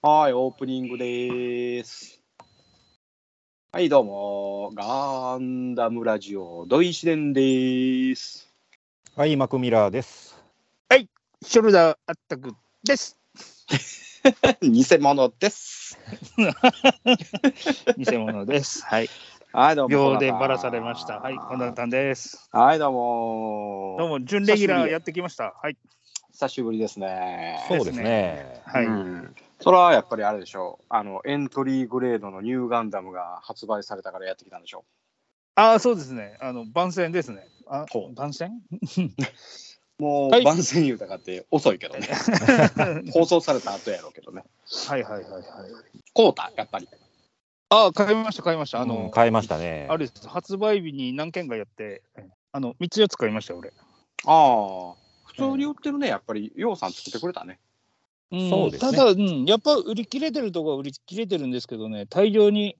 はい、オープニングです。はい、どうも、ガンダムラジオ、土井紫伝です。はい、マクミラーです。ショルダーアッタクです。偽物です。偽物です。はい。はい、どうも。秒でばらされました。はい、コナタンです。はい、どうも。どうも、準レギュラーやってきました。はい。久しぶりですね。そうですね。はい。うんそれはやっぱりあれでしょう。あの、エントリーグレードのニューガンダムが発売されたからやってきたんでしょああ、そうですね。あの、番宣ですね。あほう番宣？う。もう、はい番宣言うたかって遅いけどね。放送された後やろうけどね。はいはいはいはい。こうた、やっぱり。ああ、買いました、買いました。ああの、の、変えましたね。あれです。発売日に何件かやって、あの、3つ4つ買いましたよ、俺。ああ、普通に売ってるね、やっぱり、ようさん作ってくれたね。んそうですねただ、うん、やっぱ売り切れてるとこは売り切れてるんですけどね、大量に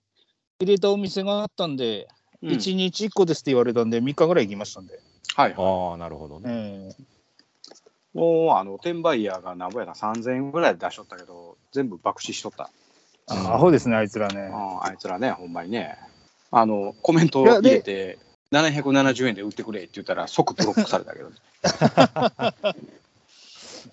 入れたお店があったんで、うん1日1個ですって言われたんで、3日ぐらい行きましたんで。はい。ああ、なるほどね。ええもう、あの、転売ヤーがなんぼやな、3000円ぐらいで出しとったけど、全部爆死しとった。あアホですね、あいつらね。ああいつらね、ほんまにね。あの、コメント入れて、770円で売ってくれって言ったら、即ブロックされたけど、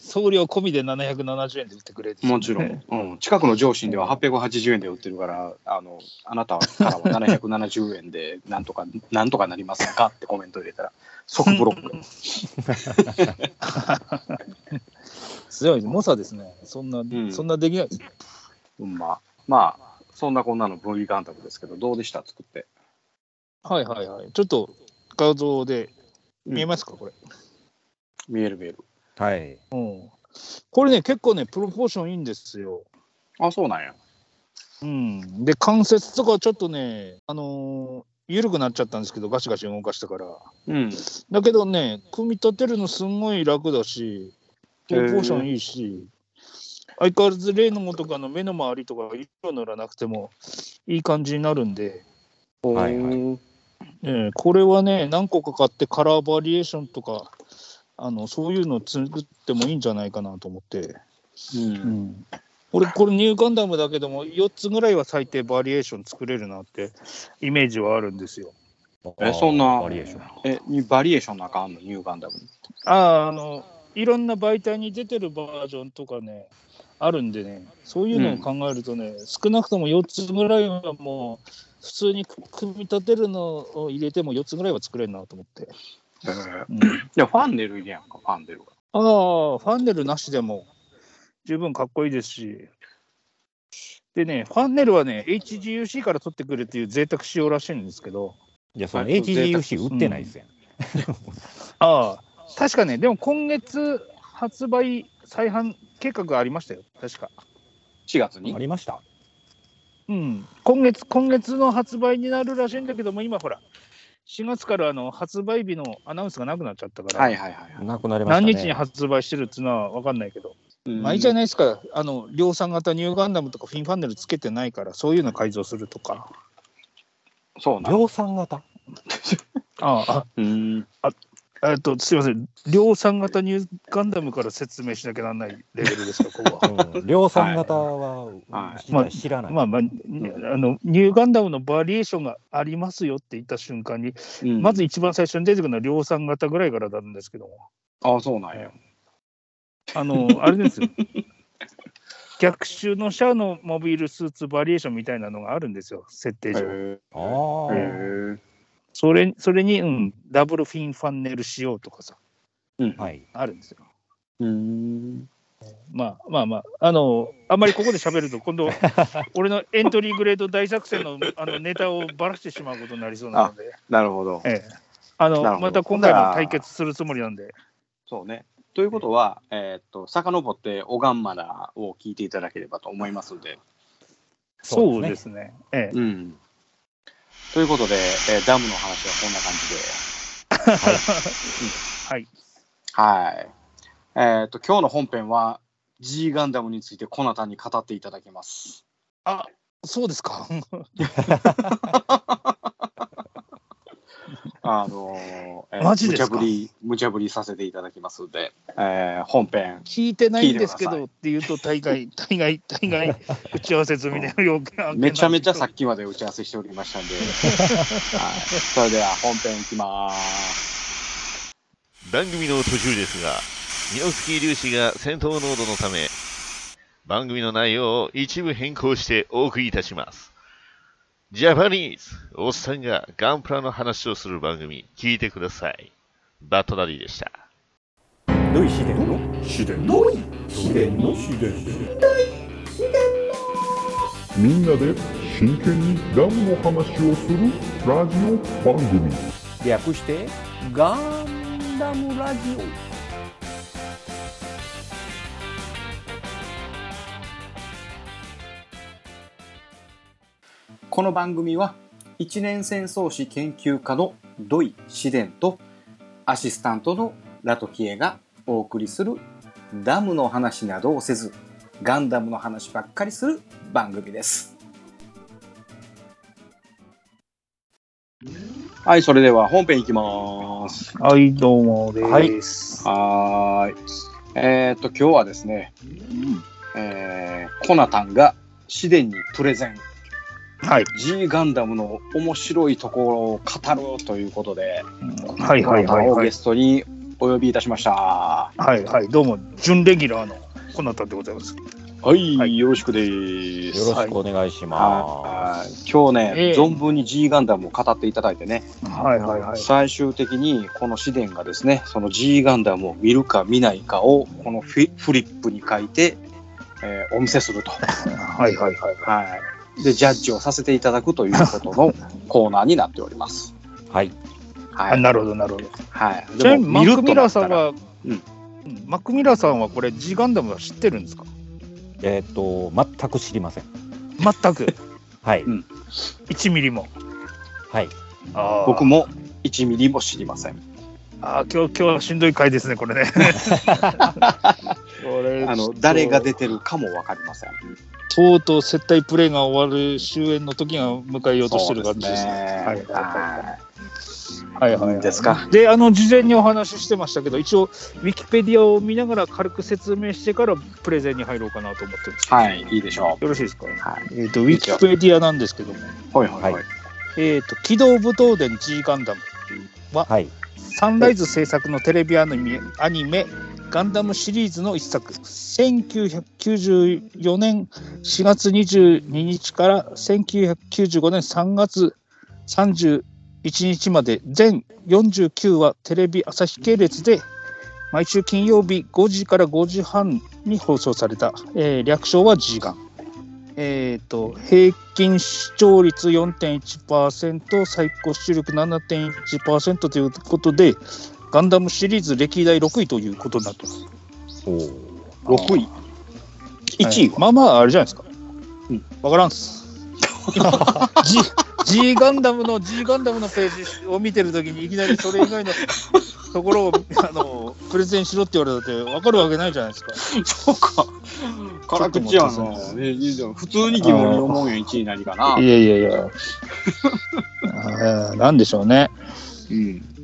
送料込みで770円で売ってくれもちろん、うん、近くの上信では880円で売ってるから、あの、あなたからは770円で、なんとか、なんとかなりませんかってコメント入れたら、即ブロック。強いです、猛者ですね。そんな、んそんなできないです。ほんま。まあ、そんなこんなの V ガンダムですけど、どうでした？作って。はいはいはい。ちょっと画像で見えますか、これ。見える見える。はい。うん。これね、結構ね、プロポーションいいんですよ。あ、そうなんや。うん。で、関節とかちょっとね、あのー緩くなっちゃったんですけど、ガシガシ動かしたから。うん。だけどね、組み立てるのすんごい楽だし、プロポーションいいし、相変わらず例のもとかの目の周りとか色塗らなくてもいい感じになるんで、はいはいえーこれはね、何個か買ってカラーバリエーションとか、あのそういうの作ってもいいんじゃないかなと思って。う。うんん俺、これニューガンダムだけども、4つぐらいは最低バリエーション作れるなってイメージはあるんですよ。えそんなバリエーション。え、にバリエーションなんかあんの？ニューガンダムに。ああ、あの、いろんな媒体に出てるバージョンとかね、あるんでね、そういうのを考えるとね、少なくとも4つぐらいはもう、普通に組み立てるのを入れても4つぐらいは作れるなと思って。えーうん、いや、ファンネルいるやんか、ファンネルが。ああ、ファンネルなしでも十分かっこいいですし。でね、ファンネルはね、HGUC から取ってくるっていう贅沢仕様らしいんですけど、いや、そのはい HGUC 売ってないですよ。ああ、確かね、でも今月発売再販計画がありましたよ、確か。4月に？あ。りました。うん、今月、今月の発売になるらしいんだけども、今ほら、4月からあの発売日のアナウンスがなくなっちゃったから、はいはいはいはい。なくなりましたね。何日に発売してるっていうのは分かんないけど、うんまあいいじゃないですか、あの量産型ニューガンダムとかフィンファンネルつけてないから、そういうの改造するとか。そうなん。量産型？ああうん。あえっと、すみません、量産型ニューガンダムから説明しなきゃならないレベルですか、ここは。うん量産型ははい知ら知らない。まあまあ、にあのニューガンダムのバリエーションがありますよって言った瞬間に、うんまず一番最初に出てくるのは量産型ぐらいからなんですけども、あ、そうなんや。あの、あれですよ。逆襲のシャアのモビルスーツバリエーションみたいなのがあるんですよ、設定上。へああ。え。それそれに、うん、ダブルフィンファンネル仕様とかさ、うん。はい。あるんですよ。うん。まあまあまあ、あの、あんまりここで喋ると、今度、俺のエントリーグレード大作戦のあのネタをばらしてしまうことになりそうなので、なるほど。ええ、あのまた今回も対決するつもりなんで、そうね。ということは、えーっと、遡って、オガンマナを聞いていただければと思いますので。そうですね。ええうん。ということで、えーダムの話はこんな感じで。はい。はい。えーっと、今日の本編は、G ガンダムについて、コナタに語っていただきます。あそうですか。あのー、えーマジですか？無茶ぶり、無茶ぶりさせていただきますので、えー本編、聞いてないんですけどって言うと大概 大概大概打ち合わせ済みで要件めちゃめちゃさっきまで打ち合わせしておりましたんで、はい、それでは本編いきます。番組の途中ですが、ミノフスキー粒子が戦闘濃度のため、番組の内容を一部変更してお送りいたします。ジャパニーズおっさんがガンプラの話をする番組、聞いてください。バットダディでした。どういう秘伝の？秘伝の？秘伝の？秘伝みんなで真剣にダムの話をするラジオ番組。略してガンダムラジこの番組は一年戦争史研究家の土井紫伝とアシスタントのラトキエがお送りするダムの話などをせずガンダムの話ばっかりする番組です。はい、それでは本編いきます。はいどうもです、はーい。えっ、と、今日はですね、えーコナタンが紫伝にプレゼン。はい。G ガンダムの面白いところを語るということで、はいはいはいはい。ゲストにお呼びいたしました。ははいはい。どうも準レギュラーのこなたでございます。い、はい。よろしくです。オよろしくお願いしまはい。今日ね、ええ。存分に G ガンダムを語っていただいてね、はいはいはい。最終的にこの試伝がですね、その G ガンダムを見るか見ないかをこのフリップに書いて、えーお見せすると。はいはいはい。はい。で、ジャッジをさせていただくということの コーナーになっております。すはい。はい。あなるほどなるほど。はい。ちなみにマック・ミラーさんは、は、うん。うん。マック・ミラーさんはこれ G ガンダムは知ってるんですか？えっ、と全く知りません。全く？はい、うん。1ミリも？はい。僕も1ミリも知りません。あー今日今日はしんどい回ですねこれね あの、誰が出てるかもわかりません。とうとう接待プレイが終わる終焉の時が迎えようとしてる感じですね。ね。はいはいははいはい、いいですか。で、あの事前にお話ししてましたけど、一応、ウィキペディアを見ながら軽く説明してからプレゼンに入ろうかなと思ってるんですはい、いいでしょよろしいですか？う。はい。えっ、と、ウィキペディアなんですけども、はいはいはい。はいえっ、と、機動武闘伝 G ガンダム、はいサンライズ制作のテレビアニメ、アニメガンダムシリーズの一作、1994年4月22日から1995年3月31日まで全49話テレビ朝日系列で毎週金曜日5時から5時半に放送された、えー略称は G ガン。えー、と平均視聴率4.1%最高視聴力7.1%ということでガンダムシリーズ歴代6位ということになってます。おー6位。1位は、まあまああれじゃないですか。うんわからんっす。G, G ガンダムの G ガンダムのページを見てるときにいきなりそれ以外のところをあのプレゼンしろって言われたって分かるわけないじゃないですか。そうか。辛口やな。普通に疑問に思うよ、1位何かな。いやいやいや。なんでしょうね。うん。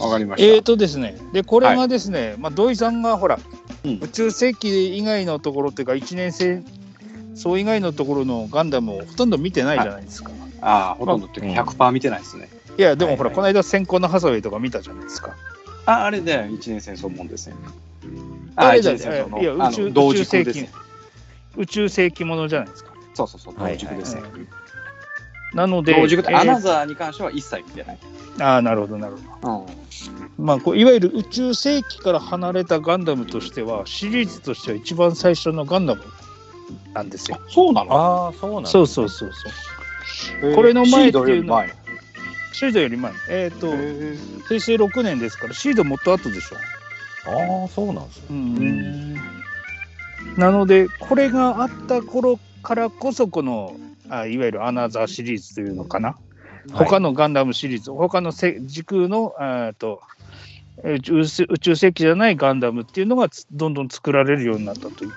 わかりました。えーとですね、でこれがですね、まあ、土井さんがほら、うん宇宙世紀以外のところっていうか、1年生そう以外のところのガンダムをほとんど見てないじゃないですか。ああ、ほとんどっていうか100%見てないですね。いや、でもほら、はいはいこの間、先行のハサウェイとか見たじゃないですか。あ、あれで1年戦争もんですね。あれだ一年戦争のいや宇宙ですね。宇宙世紀ものじゃないですか。そうそうそう、はい同軸ですね。なので、同軸って、えーアナザーに関しては一切見てない。ああ、なるほど、なるほど。うん。まあ、こういわゆる宇宙世紀から離れたガンダムとしては、シリーズとしては一番最初のガンダムなんですよ。そうなの？ああそうなんだそうそうそうそう。これの前っていうのシードより前シードより前。えっ、と、平成6年ですから、シードもっと後でしょ。ああそうなんですねうんなので、これがあった頃からこそ、このあいわゆるアナザーシリーズというのかな、他のガンダムシリーズ、他のせ時空のとえー宇宙宇宙世紀じゃないガンダムっていうのがつどんどん作られるようになったという、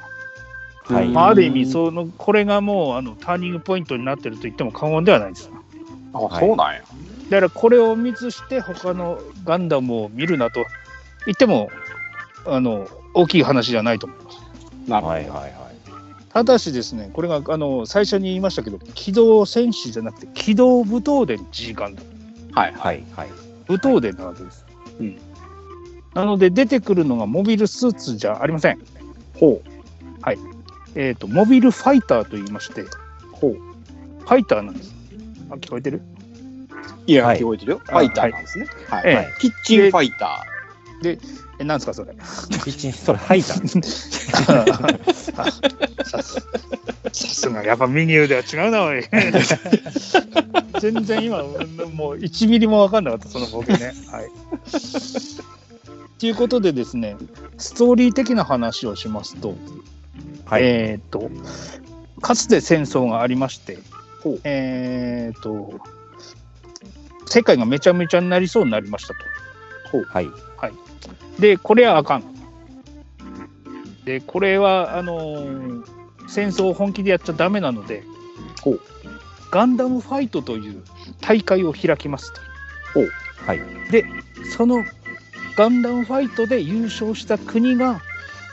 はいまあ、ある意味その、これがもうあのターニングポイントになってると言っても過言ではないです。あ、そうなんや。だからこれを見ずして他のガンダムを見るなと言ってもあの大きい話じゃないと思います。なるほど。はいはいはい。ただしですね、これがあの最初に言いましたけど、機動戦士じゃなくて、機動武闘伝ンダム。はい。はいはい。武闘伝なわけです。うんなので、出てくるのがモビルスーツじゃありません。ほう。えっ、と、モビルファイターと言いまして、ほう。ファイターなんです。あ、聞こえてる？いや、はい聞こえてるよ。フあァイターなんですね。はい。ええはいキッチンファイタえ、なんですか、それ。一日それ吐いた。あさすさすが、やっぱ右腕は違うな、おい。全然今、もう1ミリも分かんなかった、そのボケね。はい。ということでですね、ストーリー的な話をしますと、はい。えっ、と、かつて戦争がありましてほう、えっ、と、世界がめちゃめちゃになりそうになりましたと。はい。で、これはあかん。で、これは、あのー戦争を本気でやっちゃダメなのでガンダムファイトという大会を開きますと。はい。そのガンダムファイトで優勝した国が、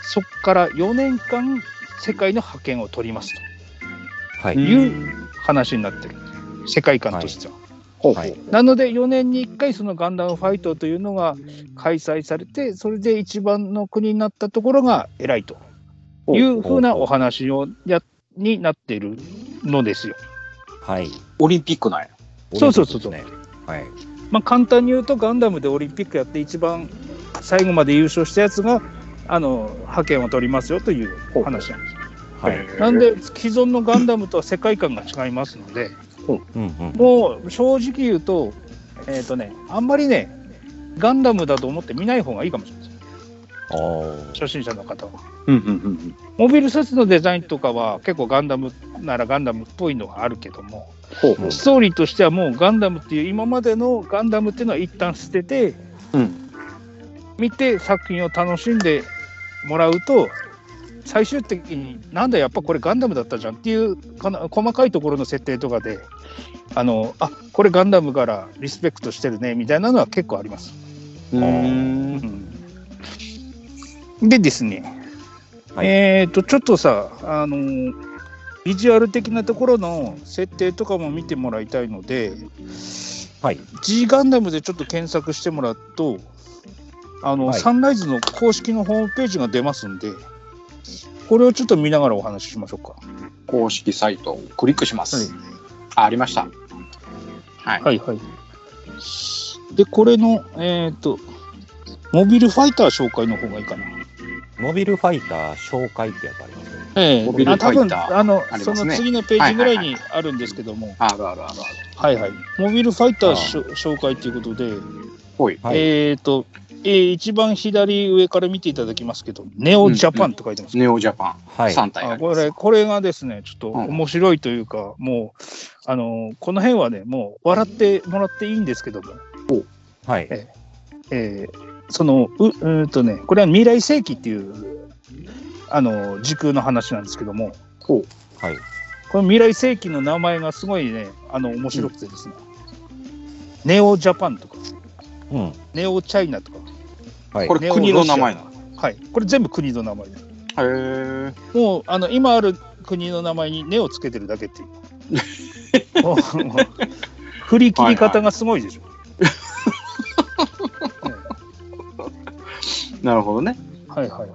そこから4年間、世界の覇権を取りますはい。という話になってる。世界観としては。ー。ほうはいなので4年に1回そのガンダムファイトというのが開催されてそれで一番の国になったところが偉いというふうなお話をやになっているのですよ。はい。オリンピックなんや。そうそうそうそうねはい。まあ、簡単に言うとガンダムでオリンピックやって一番最後まで優勝したやつがあの覇権を取りますよという話なんです。はい。なんで既存のガンダムとは世界観が違いますのでうんうん。もう正直言うと,、えーとね、あんまりねガンダムだと思って見ない方がいいかもしれないです。おー初心者の方は。うんうんうんモビルスーツのデザインとかは結構ガンダムならガンダムっぽいのがあるけども。ストーリーとしてはもうガンダムっていう今までのガンダムっていうのは一旦捨てて、うん見て作品を楽しんでもらうと最終的になんだやっぱこれガンダムだったじゃんっていうかな細かいところの設定とかであのあこれガンダムからリスペクトしてるねみたいなのは結構あります。うーん。でですね、はいえっ、と、ちょっとさ、あのービジュアル的なところの設定とかも見てもらいたいので、はい。G ガンダムでちょっと検索してもらうと、あの、はいサンライズの公式のホームページが出ますんで、これをちょっと見ながらお話ししましょうか。公式サイトをクリックします。あ、ありました。はい。はいはい。で、これの、えっ、と、モビルファイター紹介の方がいいかな。モビルファイター紹介ってやつありますよね。ええモビルあ多分ファイターあの、その次のページぐらいにあるんですけども、あるあるあるある。はいはい。モビルファイター紹介ということで。はいえっ、と、えー一番左上から見ていただきますけど、ネオジャパンと書いてます。ネオジャパン。はい。3体あこれこれがですね、ちょっとうん面白いというか、もう、あのーこの辺はね、もう笑ってもらっていいんですけども、はい。えーそのううーんとね、これは未来世紀っていう、あのー時空の話なんですけども、ほはい。この未来世紀の名前がすごいね、あの面白くてですね、ネオジャパンとか、うん。ネオチャイナとか、はい。これ国の名前なの？はい、これ全部国の名前です。へえ。もうあの今ある国の名前に「ネ」をつけてるだけっていう。振り切り方がすごいでしょ。なるほどね。はいはいはい。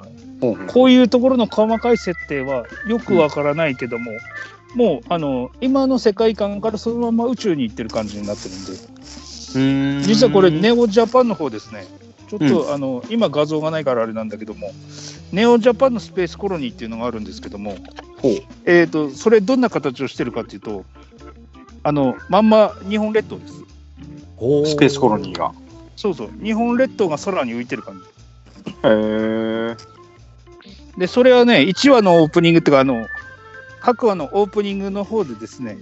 こういうところの細かい設定はよくわからないけども、もうあの今の世界観からそのまま宇宙に行ってる感じになってるんで、実はこれ、ネオジャパンの方ですね、ちょっと、あの今画像がないからあれなんだけども、ネオジャパンのスペースコロニーっていうのがあるんですけども、えー、とそれどんな形をしてるかっていうと、あのまんま日本列島です。スペースコロニーが。そうそう、日本列島が空に浮いてる感じ。へえ。で、それはね、1話のオープニングっていうか、あの、各話のオープニングの方でですね、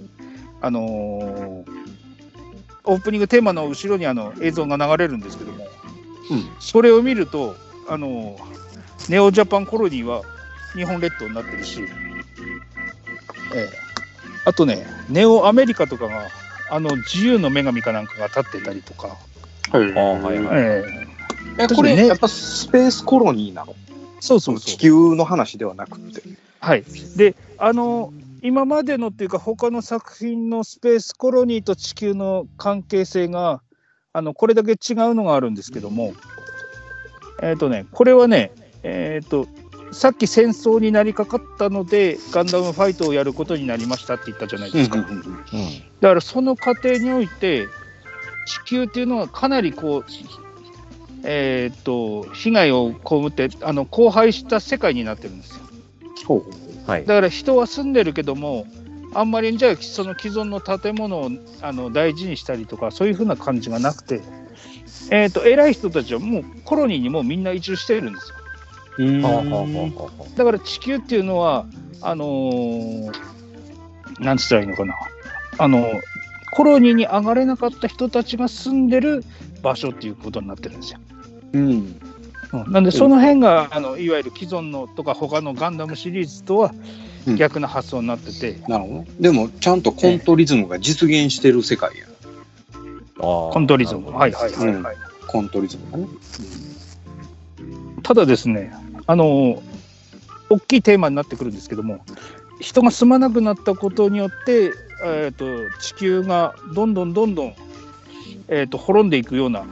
あのーオープニングテーマの後ろにあの映像が流れるんですけども、うんそれを見ると、あのーネオジャパンコロニーは日本列島になってるし、ええ。あとね、ネオアメリカとかがあの自由の女神かなんかが立ってたりとか、はい。あはいはい。ええ。え、これ、やっぱスペースコロニーなの？そうそうそう。地球の話ではなくて。はい、であの今までのっていうか他の作品のスペースコロニーと地球の関係性があのこれだけ違うのがあるんですけどもえっ、とねこれはねえっ、とさっき戦争になりかかったのでガンダムファイトをやることになりましたって言ったじゃないですか、うん。だからその過程において地球っていうのはかなりこうえっ、と被害を被ってあの荒廃した世界になってるんですよはい。だから人は住んでるけども、あんまりじゃあその既存の建物をあの大事にしたりとか、そういうふうな感じがなくて、えー、と偉い人たちはもうコロニーにもうみんな移住してるんですよ。だから地球っていうのは、あのーなんつったらいいのかな、あのコロニーに上がれなかった人たちが住んでる場所っていうことになってるんですよ。うん。うんなんでその辺が、あのいわゆる既存のとか他のガンダムシリーズとはうん逆な発想になってて、なるほどね。でも、ちゃんとコントリズムが実現してる世界や。コントリズム。はいはいはい、コントリズムがね。ただですね、あの大きいテーマになってくるんですけども、人が住まなくなったことによって、えー、と地球がどんどんどんどん、えー、と滅んでいくような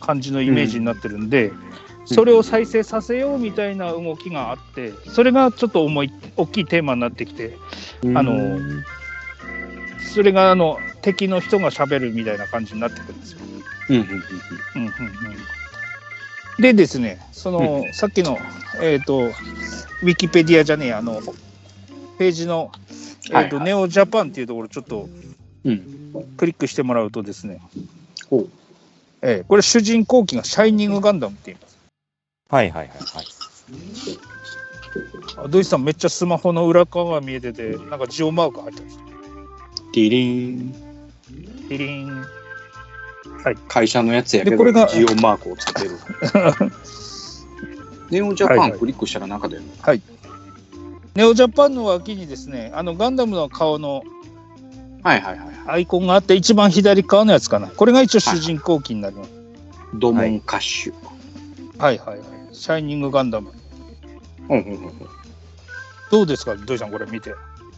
感じのイメージになってるんで、それを再生させようみたいな動きがあって、それがちょっと重い大きいテーマになってきて、あのうんそれがあの敵の人がしゃべるみたいな感じになってくるんですよ。でですね、その、さっきの、えっ、と、ウィキペディアじゃねえや、あの、ページの、えーとはいはいネオジャパンっていうところ、ちょっとうん。クリックしてもらうとですね、えーこれ、主人公機がシャイニングガンダムって言います。はいはいはいはい。あドイツさん、めっちゃスマホの裏側が見えてて、なんかジオマーク入ってます。ディリン。ピリーン。会社のやつやけど、でこれがジオマークをつけてる。ネオジャパンクリックしたら中で。ネオジャパンの脇にですね、あのガンダムの顔のはいはいはいはい。アイコンがあって、一番左側のやつかな。これが一応主人公機になります。ドモンカッシュ。はいはいはい。シャイニングガンダム。うんうんどうですか、土井さん、これ見て。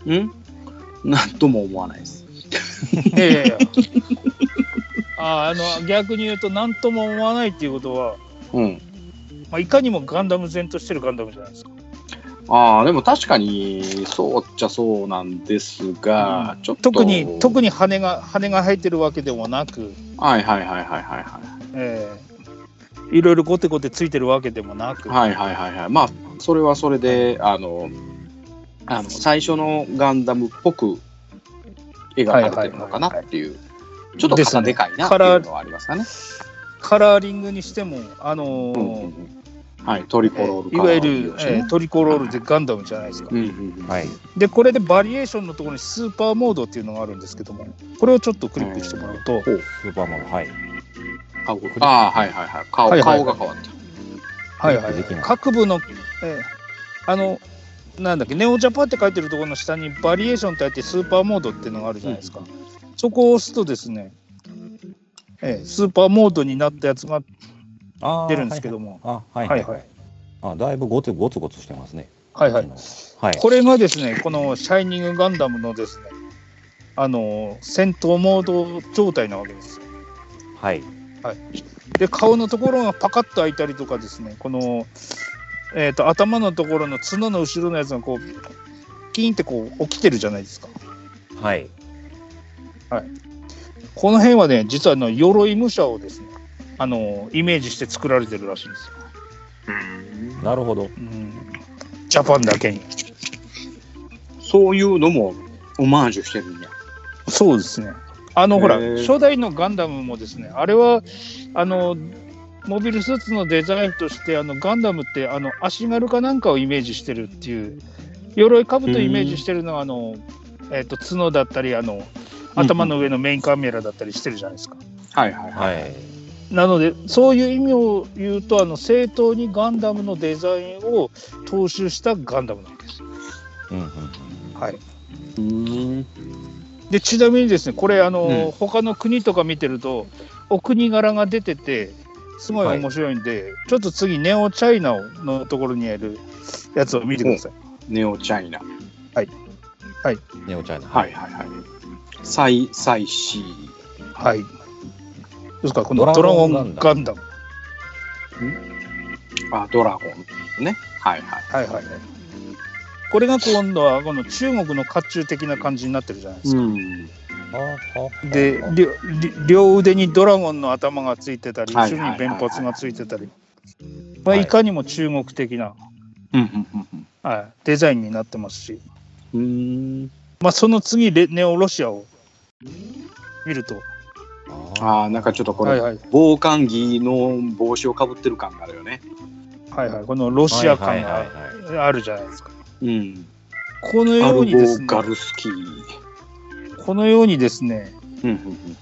うん？うんなんとも思わないです。いやいやいや。ああの逆に言うと、何とも思わないっていうことは、うん。まあ、いかにもガンダム前としてるガンダムじゃないですか。ああ、でも確かにそうっちゃそうなんですが、ちょっと。特に特に羽が羽が生えてるわけでもなく、はいはいはいはいはいはい。えーいろいろゴテゴテついてるわけでもなく、はいはいはいはい。まあ、それはそれで、あの、あの最初のガンダムっぽく描かれてるのかなっていう、ちょっと肩でかいなっていうのはありますかね。カラーリングにしても、あのーうんうんうんはい、トリコロールいわゆる、えートリコロールでガンダムじゃないですか。うんうんうんはい。で、これでバリエーションのところにスーパーモードっていうのがあるんですけども、これをちょっとクリックしてもらうと、スーパーマン、はい。あああ、はいはいはい。顔,、はいはいはい顔が変わった。はいはい各部の、えーあの、なんだっけ、ネオジャパンって書いてるところの下にバリエーションってあってスーパーモードっていうのがあるじゃないですか。そこを押すとですね、えースーパーモードになったやつが出るんですけども、あ、はいはははいいはいい。あ、だいぶゴツゴツゴツしてますね。はいはい。はい。これがですね、このシャイニングガンダムのですね、あの戦闘モード状態なわけですよ。はい。で、顔のところがパカッと開いたりとかですね、この、えー、と頭のところの角の後ろのやつがこう、キーンってこう起きてるじゃないですか。はい。この辺はね、実はあの鎧武者をですね、あのイメージして作られてるらしいんですよ。なるほど。うん、ジャパンだけに。そういうのもオマージュしてるんや。そうですね。あのほら初代のガンダムもですねあれはあのモビルスーツのデザインとしてあのガンダムってあの足軽かなんかをイメージしてるっていう鎧兜をイメージしてるのはあの、えー、と角だったりあの頭の上のメインカメラだったりしてるじゃないですか。はいはいはい。はい。なのでそういう意味を言うとあの正当にガンダムのデザインを踏襲したガンダムなんです。うんうんはい。うん。で、ちなみにですね、これ、あの、うん他の国とか見てると、お国柄が出てて、すごい面白いんで、ちょっと次、ネオチャイナのところにあるやつを見てください。ネオチャイナ。うん。ネオチャイナ。はいはいはい。サイ、サイシー。はい。どうですか、このドラゴドラゴンンガンダム。あ、ドラゴン。ね。はいはい。はいはいはい。これが今度はこの中国の甲冑的な感じになってるじゃないですか。ん。はあはあはあで、両腕にドラゴンの頭がついてたり、後はいはいはいはいろに弁髪がついてたり、まあ、はいいかにも中国的な、うんうんはい、デザインになってますし、うんうん。まあ、その次レ、ネオロシアを見ると、ああ、なんかちょっとこれ、はいはい防寒着の帽子をかぶってる感があるよね。はいはい、このロシア感があるじゃないですか。うん。このアようにですね、ガルスキー。このようにですね、うん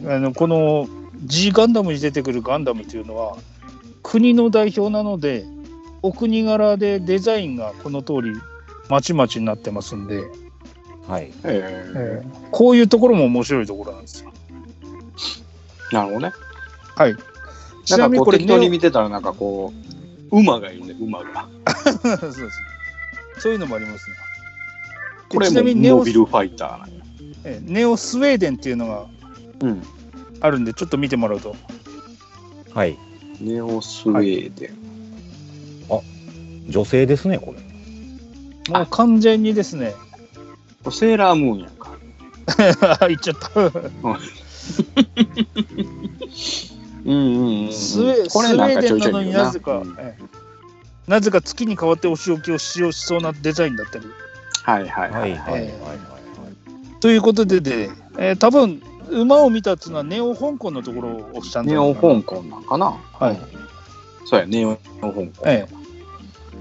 うんあのこの G ガンダムに出てくるガンダムというのは国の代表なのでお国柄でデザインがこの通りまちまちになってますんで、はい。ええーこういうところも面白いところなんですよ。ーなるほどね。はい。ちなかこうなんみにこれ適当に見てたらなんかこう、馬がいるね、馬が。そうですそういうのもありますね。でこれもちなみにネオモビルファイターネオスウェーデンっていうのがうん。あるんでちょっと見てもらうとはい。ネオスウェーデン。女性ですね、これ。もう完全にですねこれセーラームーンやんか。言っちゃった。うんうんうん。スウェこれなんかちょいちょいスウェーデンなのに言うなぜか、うんええなぜか月に代わってお仕置きを使用しそうなデザインだったり。はいはいははいいは。はいいはいはい。ということでで、えー多分馬を見たっていうのはネオ香港のところをしたんじネオ香港なんかな？はい。そうや、ネオ香港。ええ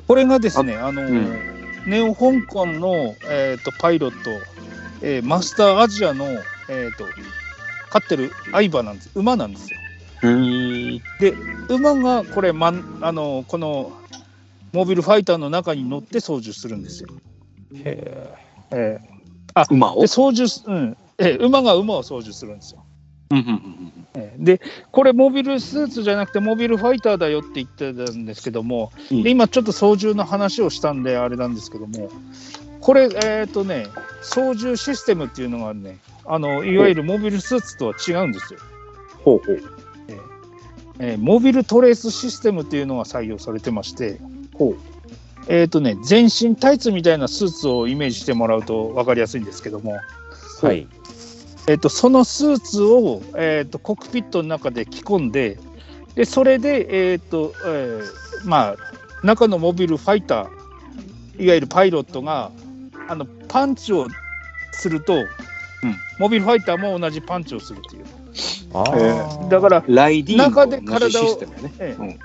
これがですね、あのーうんネオ香港の、えー、とパイロット、えーマスターアジアの、えー、と飼ってる相場なんです馬なんですよ。うーん。馬がこれ、まんあのーこのモビルファイターの中に乗って操縦するんですよ。へええ馬を？で操縦す、うんええ馬が馬を操縦するんですよ。うんうんうんええでこれモビルスーツじゃなくてモビルファイターだよって言ってたんですけども、うんで今ちょっと操縦の話をしたんであれなんですけどもこれえっ、とね操縦システムっていうのがねあのいわゆるモビルスーツとは違うんですよ。ほうほう。えーモビルトレースシステムっていうのが採用されてましてほう。えっ、とね全身タイツみたいなスーツをイメージしてもらうと分かりやすいんですけども、ーはい。えっとそのスーツを、えっとコックピットの中で着込んででそれで、えっとえーまあ、中のモビルファイターいわゆるパイロットがあのパンチをすると、モビルファイターも同じパンチをするっていうあえあ。だからライディーン中で体をシステムやね。ええうん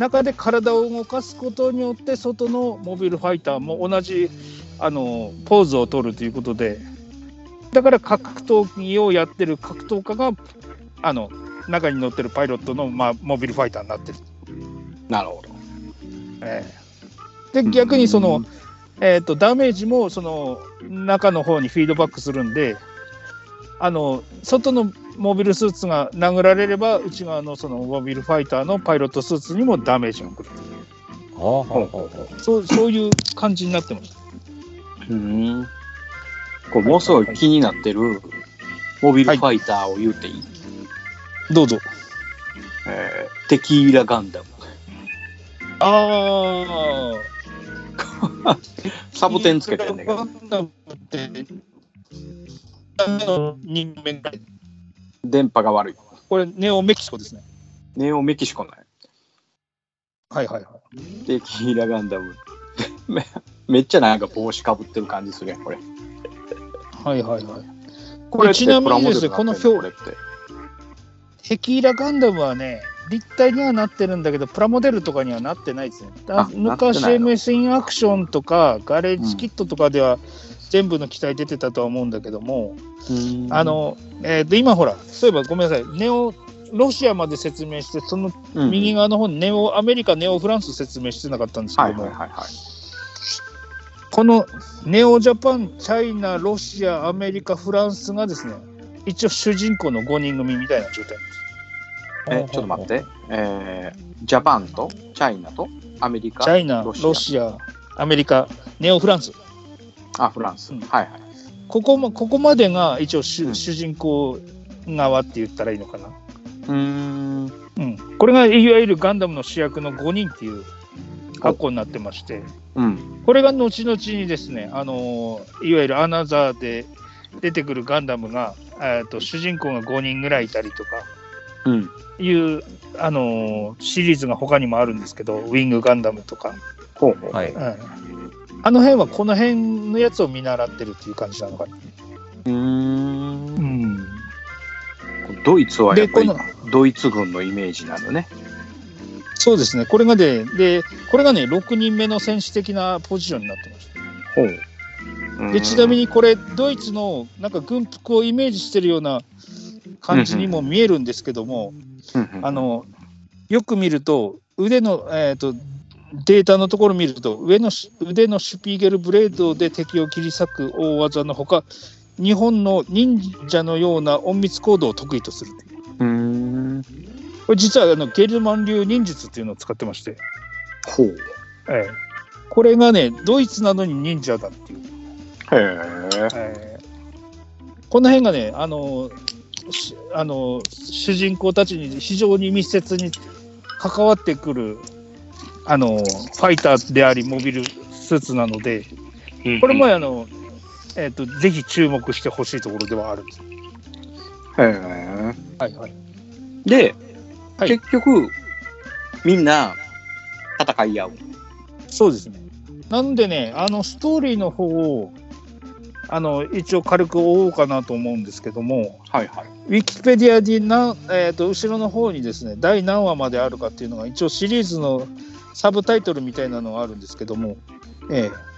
中で体を動かすことによって外のモビルファイターも同じあのポーズを取るということでだから格闘技をやってる格闘家があの中に乗ってるパイロットの、まあ、モビルファイターになってる、なるほど。ええで逆にその、えー、とダメージもその中の方にフィードバックするんであの外のモビルスーツが殴られれば内側のそのモビルファイターのパイロットスーツにもダメージが来るああほうほうほうそうそういう感じになってます。うん。これものすごい気になってるモビルファイターを言うていい、どうぞ。えーテキーラガンダム。ああ。サボテンつけてんねんけど。人間が電波が悪い。これネオメキシコですね。ネオメキシコなんや。はいはいはい。テキーラガンダム。め めっちゃなんか帽子かぶってる感じするやん、これ。はいはいはい。ここれちなみにですね、この表これって。テキーラガンダムはね、立体にはなってるんだけど、プラモデルとかにはなってないですね。あ昔 MS インアクションとかガレージキットとかでは全部の機体出てたとは思うんだけども、あ、の、えーで今ほら、そういえばごめんなさい、ネオ、ロシアまで説明して、そのうん右側の方にネオアメリカ、ネオフランス説明してなかったんですけども、はいはいはいはい。このネオジャパン、チャイナ、ロシア、アメリカ、フランスがですね、一応主人公の5人組みたいな状態なんです。え、ちょっと待って。えー、ジャパンとチャイナとアメリカチャイナ、ロロシアシア、アメリカ、ネオフランス。あ、フランス。うんはいはい。ここもここまでが一応主,、うん主人公側って言ったらいいのかな。うーん。うん、これがいわゆるガンダムの主役の5人っていう格好になってまして、うん。これが後々にですね、あのーいわゆるアナザーで出てくるガンダムが、えー、と主人公が5人ぐらいいたりとかうん。いう、あのーシリーズが他にもあるんですけど、ウィングガンダムとか。はい。うんあの辺はこの辺のやつを見習ってるっていう感じなのかな。うーん。うん、ドイツはやっぱりドイツ軍のイメージなのね。そうですね、これがで、で、これがね、6人目の戦士的なポジションになってました。ほう。でちなみに、にこれドイツのなんか軍服をイメージしてるような感じにも見えるんですけども、うんうんあのよく見ると腕の、えー、とデータのところ見ると上のし腕のシュピーゲルブレードで敵を切り裂く大技のほか日本の忍者のような隠密行動を得意とするうーん。これ実はあのゲルマン流忍術っていうのを使ってまして、ほう。ええこれがねドイツなのに忍者だっていうへえ。えーこの辺がね、あのしあの主人公たちに非常に密接に関わってくるあのファイターであり、モビルスーツなので、これもあの、えーと、ぜひ注目してほしいところではあるんです。へえ。はいはい、で、はい結局、みんな戦い合う。そうですね。なんでね、あのストーリーの方をあの一応軽く追おうかなと思うんですけども、はいはい。ウィキペディアでな、えー、と後ろの方にですね第何話まであるかっていうのが一応シリーズのサブタイトルみたいなのがあるんですけども、ええ。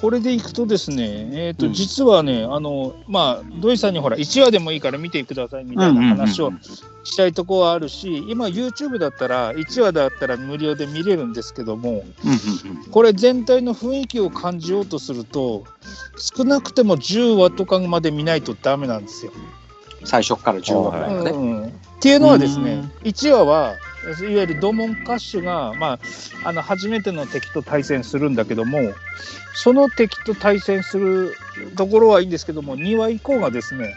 これでいくとですね、えーとうん。実はねあのまあ土井さんにほら1話でもいいから見てくださいみたいな話をしたいとこはあるし今 YouTube だったら1話だったら無料で見れるんですけどもうんうんうん。これ全体の雰囲気を感じようとすると少なくても10話とかまで見ないとダメなんですよ。最初から10話ぐらいのね。うん。っていうのはですねうん。1話はいわゆるドモンカッシュが、まあ、あの初めての敵と対戦するんだけどもその敵と対戦するところはいいんですけども2話以降がですね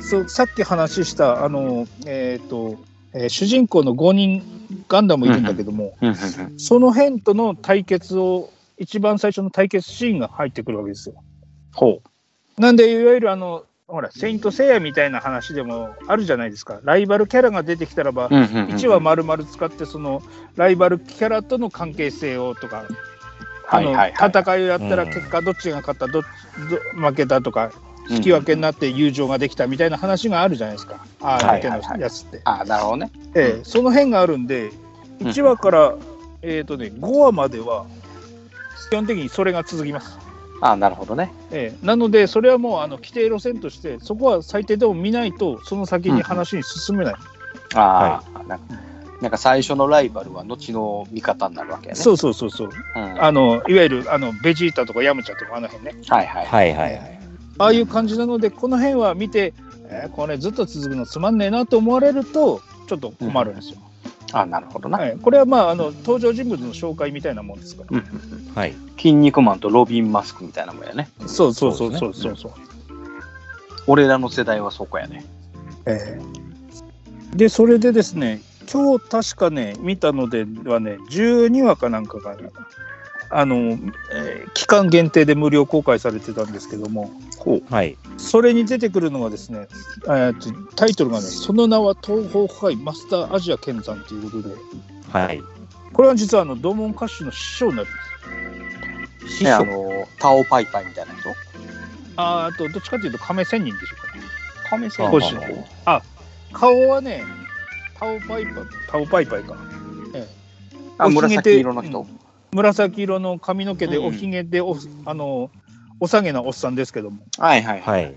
そうさっき話したあの、えーとえー主人公の5人ガンダムいるんだけども、その辺との対決を一番最初の対決シーンが入ってくるわけですよ。ほなんで、いわゆるあの、ほら、セイント・セイヤみたいな話でもあるじゃないですか。ライバルキャラが出てきたらば、う。うんうんうん1話丸々使って、そのライバルキャラとの関係性をとか、あの。戦いをやったらうん結果どっちが勝った、どど負けたとか、うん引き分けになって友情ができたみたいな話があるじゃないですか。ああ、だけのやつって。あなるほどね。ええその辺があるんで、うん1話から、えーとね、5話までは、基本的にそれが続きます。あなるほどね。ええなので、それはもうあの規定路線として、そこは最低でも見ないと、その先に話に進めない。ああ、なんかなんか最初のライバルは後の味方になるわけやね。そうそうそうそう。うん。あのいわゆるあのベジータとかヤムチャとかあの辺ね。はいはい。はいはいはい。ああいう感じなので、この辺は見て、えーこれずっと続くのつまんねえなと思われると、ちょっと困るんですよ。あなるほどな。はい、これはまああの登場人物の紹介みたいなもんですから。うんうんうんはい。筋肉マンとロビン・マスクみたいなもんやね。そうそうそうそそううそうそう。俺らの世代はそこやね。ええで、それでですね、今日確かね、見たのではね、12話かなんかが、あの、えー期間限定で無料公開されてたんですけども、はい。それに出てくるのがですね、えーとタイトルがね、その名は東方会マスターアジア剣山ということで、はい。これは実はあのドーモン歌手の師匠になるんです。師ね、あ匠。の、タオパイパイみたいな人？あーあと、どっちかというと亀仙人でしょうかね。亀仙こ人あ、顔はね、タオパイパイ、タオパイパイか。ええあ、紫色の人、うん紫色の髪の毛でうんおひげでお,、あのおさげなおっさんですけどもはいはいはい。はい。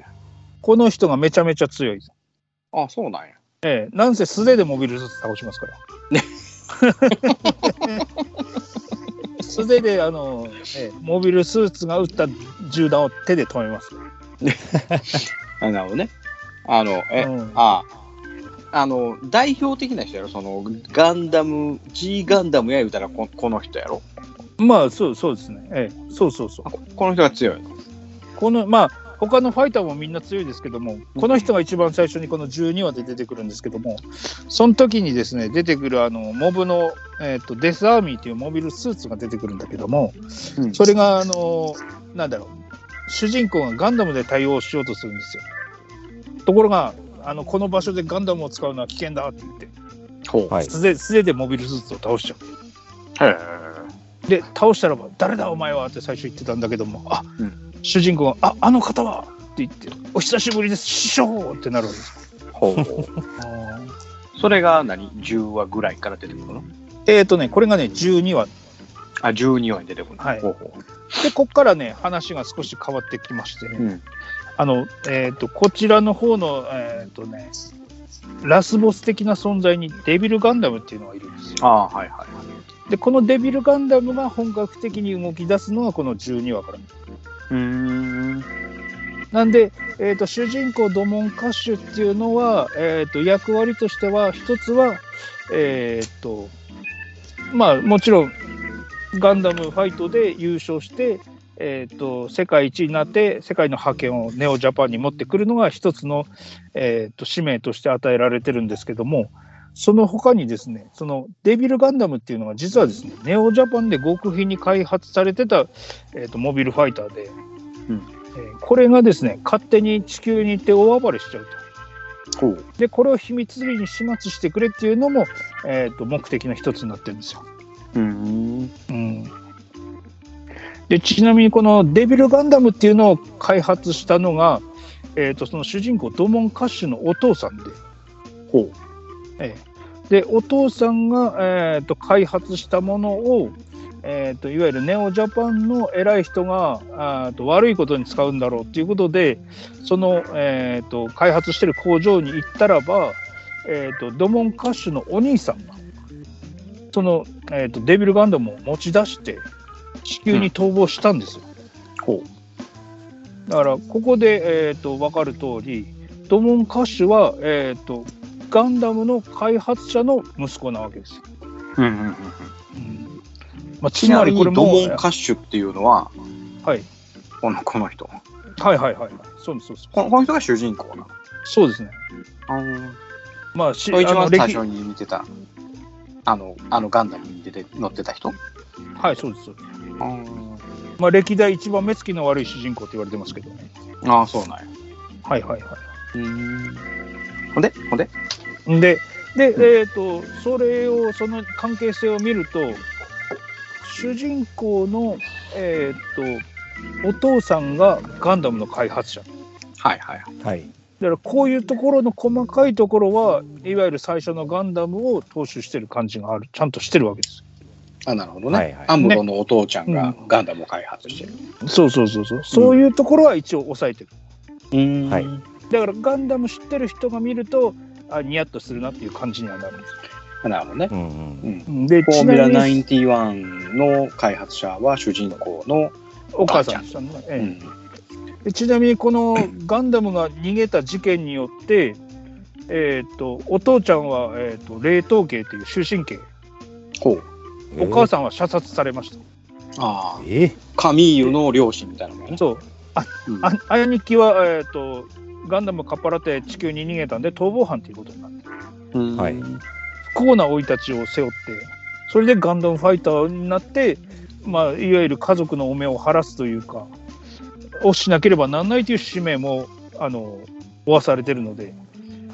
この人がめちゃめちゃ強いあ、そうなんや。ええ、なんせ素手でモビルスーツ倒しますから 素手であの、ええモビルスーツが撃った銃弾を手で止めます。あ なるほどね。あの、え、うんああの、代表的な人やろ、その、ガンダム、G ガンダムや言うたらこ、この人やろ？まあそうそうですね。ええ、そうそうそうあ。ここの人が強いの？このまあ他のファイターもみんな強いですけども、この人が一番最初にこの12話で出てくるんですけども、その時にですね出てくるあのモブの、えー、とデスアーミーというモビルスーツが出てくるんだけども、うんそれがあのなんだろう主人公がガンダムで対応しようとするんですよ。ところがあのこの場所でガンダムを使うのは危険だって言ってほう。はい。素手素手でモビルスーツを倒しちゃう。へで倒したらば「誰だお前は」って最初言ってたんだけども「あ、うん主人公が「ああの方は!」って言って「お久しぶりです師匠!」ってなるわけです。ほう。それが何 ?10 話ぐらいから出てくるの？えっ、とねこれがね12話あ、12話に出てくるの。はいほうほでこっからね話が少し変わってきましてね、う。うん。あのえっ、とこちらの方のえっ、とねラスボス的な存在にデビルガンダムっていうのがいるんですよ。ああ、はいはい。でこのデビルガンダムが本格的に動き出すのがこの12話から。うーん。なんで、えー、と主人公ドモン・カッシュっていうのは、えー、と役割としては一つは、えー、とまあもちろんガンダムファイトで優勝して、えー、と世界一になって世界の覇権をネオジャパンに持ってくるのが一つの、えー、と使命として与えられてるんですけどもその他にですねそのデビルガンダムっていうのは実はですねネオジャパンで極秘に開発されてた、えー、とモビルファイターで、うんえーこれがですね勝手に地球に行って大暴れしちゃうと。でこれを秘密裏に始末してくれっていうのも、えー、と目的の一つになってるんですよ。うーん。うん、でちなみにこのデビルガンダムっていうのを開発したのが、えー、とその主人公ドモン・カッシュのお父さんで。ほう。ええでお父さんが、えー、と開発したものを、えー、といわゆるネオジャパンの偉い人があーと悪いことに使うんだろうということでその、えー、と開発してる工場に行ったらば、えー、とドモン・カッシュのお兄さんがその、えー、とデビルガンダムを持ち出して地球に逃亡したんですよ。ほだからここで、えー、と分かる通りドモン・カッシュは、えー、とガンダムの開発者の息子なわけですよ。う。うんうんうんうん。まあ、つまりこれもドモン・カッシュっていうのは、はい、このこの人。はいはいはいはいそうですそうですこのこの人が主人公なの。そうですね。あのまあし一番最初に見てた、あの、あのガンダムに出て乗ってた人？はいそうですそうです。あまあ歴代一番目つきの悪い主人公って言われてますけどね。あー、そうなんや。はいはいはうん。ほんで？ほんで？い。ででえっ、とそれをその関係性を見ると主人公のえっ、とお父さんがガンダムの開発者。はいはい。はい。だからこういうところの細かいところはいわゆる最初のガンダムを踏襲してる感じがあるちゃんとしてるわけです。あ、なるほどね。はいはい。アムロのお父ちゃんがガンダムを開発してる。そうそうそうそう。そういうところは一応抑えてる。うん。はい。だからガンダム知ってる人が見るとあニヤッとするなっていう感じにはなるんですなるほどね。うんうん。でフォーミュラちなみに91の開発者は主人公の、お母さんでしたね、うえん、えでちなみにこの ガンダムが逃げた事件によって、えー、とお父ちゃんは、えー、と冷凍刑という終身刑。ほう。お母さんは射殺されました。ああ、え？ーカミーユの両親みたいなもんね。そう。うん。あ兄貴は、えー、とガンダムかっぱらって地球に逃げたんで逃亡犯ということになって。うん。はい。不幸な生い立ちを背負ってそれでガンダムファイターになって、まあ、いわゆる家族の汚名を晴らすというかをしなければならないという使命もあの負わされてるので、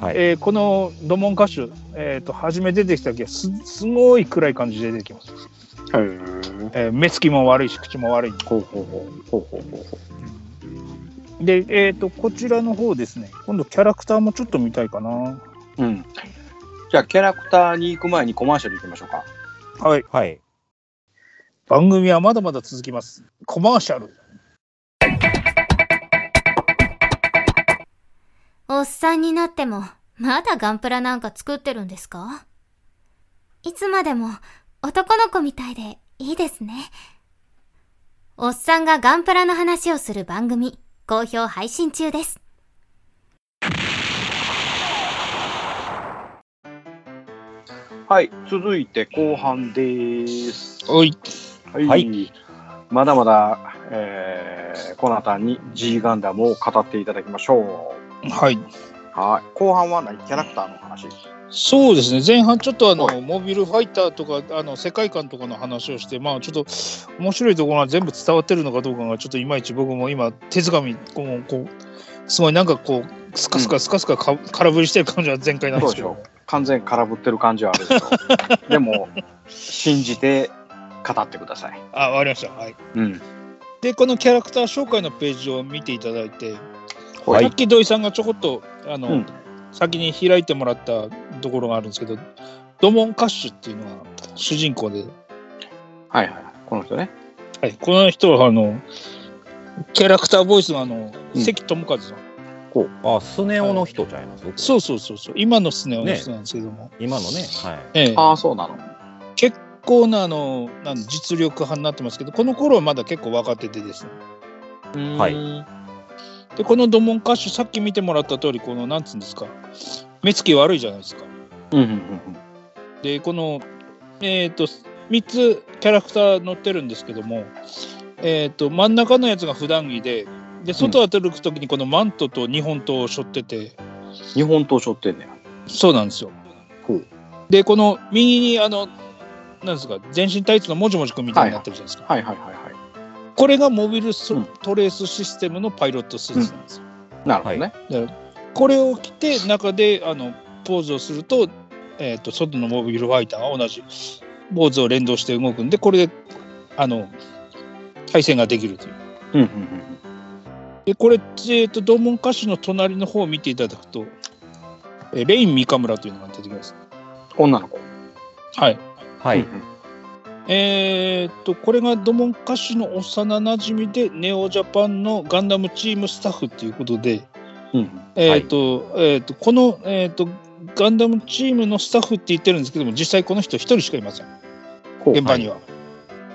はい。えーこのドモン歌手、えー、と初め出てきた時はすすごい暗い感じで出てきます、へーえー目つきも悪いし口も悪いほうほうほうほうほうほうほで、えー、とこちらの方ですね今度キャラクターもちょっと見たいかなう。うん。じゃあ、キャラクターに行く前にコマーシャル行きましょうか。はいはい。番組はまだまだ続きますコマーシャルおっさんになっても、まだガンプラなんか作ってるんですか？いつまでも男の子みたいでいいですね。おっさんがガンプラの話をする番組、好評配信中です。はい、続いて後半です。おい。はい。はいまだまだ、えー、コナタンに G ガンダムを語っていただきましょはい。う。はい。後半は何？キャラクターの話。そうですね。前半ちょっとあの、はいモビルファイターとか、あの、世界観とかの話をして、まあちょっと面白いところが全部伝わってるのかどうかが、ちょっといまいち僕も今、手づかみ、こう、こうすごいなんかこう、スカスカスカスカか空振りしてる感じは前回なんですけど。完全に空振ってる感じはあるけど、でも、信じて語ってください。あ、わかりました。はい。うん。で、このキャラクター紹介のページを見ていただいて、はい。さっき土井さんがちょこっと、あの、うん。先に開いてもらったところがあるんですけど、ドモン・カッシュっていうのが主人公で、はいはい。この人ね。はい、この人はあのキャラクターボイスがあの、うん。関智和さん。あ、スネ夫の人ちゃいます、そうそうそうそう、今のスネ夫の人なんですけども、今のね、はい。ええ。ああ、そうなの。結構なあのなん実力派になってますけど、この頃はまだ結構若手でですね。はいで、このドモン・カッシュ、さっき見てもらった通り、このなんつうんですか、目つき悪いじゃないですか。うんうんうんで、この、えっ、と、3つキャラクター載ってるんですけども、えっ、と、真ん中のやつが普段着で、で、外を歩くときにこのマントと日本刀を背負ってて、日本刀背負ってんねや。そうなんですよ。で、この右に、あの、なんですか、全身タイツのもじもじくんみたいになってるじゃないですか。はいはいはいはい。これがモビルスうんトレースシステムのパイロットスーツなんですよ。なるほどね。これを着て、中であのポーズをすると、えー、と外のモビルファイターが同じポーズを連動して動くんで、これであの対戦ができるという。うんうんで、これ、えー、と同門歌手の隣の方を見ていただくと、えーレイン三河村というのが出てきます。うん。女の子。はい。はい。うんうんえー、とこれがドモン歌手の幼なじみでネオジャパンのガンダムチームスタッフということで、うん。えーとえー、とこの、えー、とガンダムチームのスタッフって言ってるんですけども実際この人一人しかいません。現場には。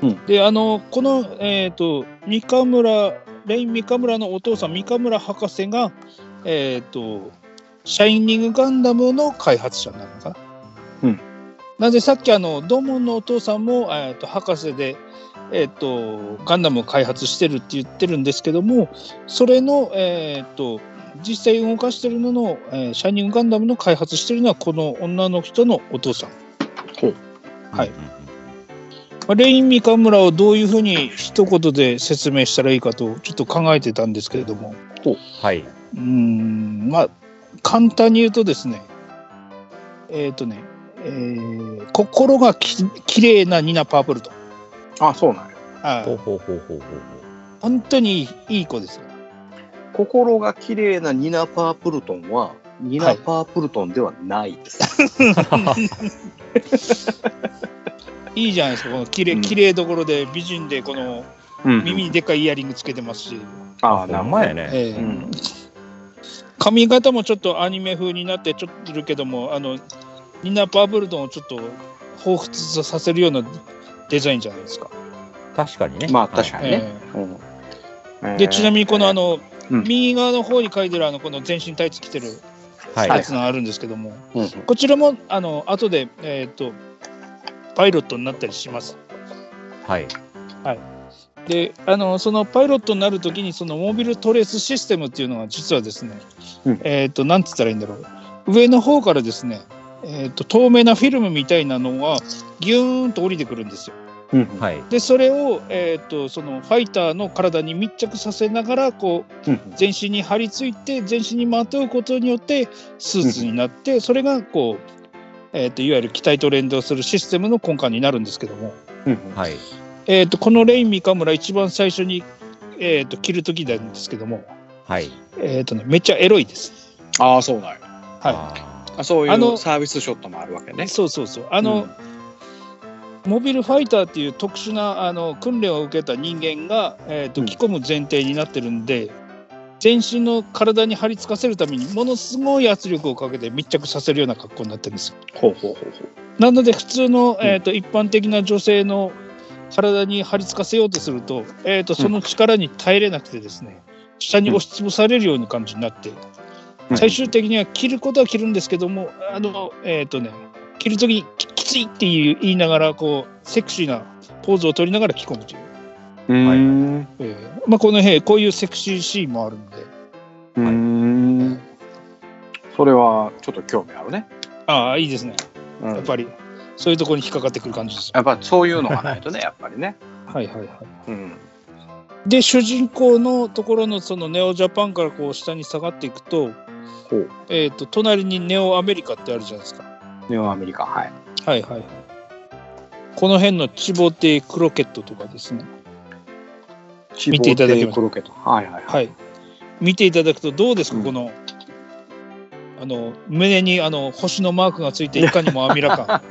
うん。であのこの、えー、と三河村レイン三河村のお父さん三河村博士が、えー、とシャイニングガンダムの開発者になるのかな。うんなのでさっきあのドモンのお父さんも、えー、と博士で、えー、とガンダムを開発してるって言ってるんですけどもそれの、えー、と実際動かしてるのの、えーシャイニングガンダムの開発してるのはこの女の人のお父さん。はい。まあレイン三河村をどういうふうに一言で説明したらいいかとちょっと考えてたんですけれども。はい。うーん。まあ簡単に言うとですねえっ、とね、えー心がききれいなニナ・パープルと。あ、そうなんや。はいほうほうほうほうほう本当にいいいい子ですよ。心が綺麗なニナ・パープルトンは、ニナ・パープルトンではない。です。いいじゃないですかこのきれうん。いきれいどころで美人でこのうん。耳にでっかいイヤリングつけてますし、ああ、ほなるほどね。んまやね。ええ。うん。髪型もちょっとアニメ風になってちょっといるけどもあのニナ・パープルトンをちょっと彷彿とさせるようなデザインじゃないですか。確かにね。まあ、確かにね。でちなみにこのあ、の、うん右側の方に書いてるあのこの全身タイツ着てるはい。やつがあるんですけども、こちらもあの後で、えー、とパイロットになったりします。はい。であのそのパイロットになるときにそのモビルトレースシステムっていうのは実はですね、うんえっ、となんて言ったらいいんだろう上の方からですね、えー、と透明なフィルムみたいなのがギューンと降りてくるんですよ。うんうんはい。でそれを、えー、とそのファイターの体に密着させながらこううん全身に張り付いて全身にまとうことによってスーツになって、それがこう、えー、といわゆる機体と連動するシステムの根幹になるんですけども、うんうんはい。えー、とこのレイン三河村一番最初に、えー、と着る時なんですけども、はい。えーとね、めっちゃエロいです。ああ、そうなんや。はああそういうサービスショットもあるわけねい、。そうそうそうあの、モビルファイターっていう特殊なあの訓練を受けた人間が、えー、とうん着込む前提になってるんで、全身の体に張り付かせるためにものすごい圧力をかけて密着させるような格好になってるんですよ。ほうほうほうほう。なので普通の、えー、と一般的な女性の、体に張り付かせようとすると,、えー、とその力に耐えれなくてですね、下に押しつぶされるような感じになって、うん最終的には切ることは切るんですけども、あのえっ、とね、切るときにききついっていう言いながら、こう、セクシーなポーズを取りながら着込むという。うーん。えーまあ、この辺、こういうセクシーシーンもあるんで、うーん。それはちょっと興味あるね。ああ、いいですね。うんやっぱり、そういうところに引っかかってくる感じですよ。やっぱそういうのがないとね、やっぱりね。はいはいはい。うん。で、主人公のところのそのネオジャパンからこう下に下がっていくと、ほう。えっ、と、隣にネオアメリカってあるじゃないですか。ネオアメリカ、はい。はいはいはい。この辺のチボテクロケットとかですね。見ていただけますチボテクロケット。はいはいはい。はい。見ていただくとどうですか、うんこの、あの、胸にあの星のマークがついていかにもアミラ感。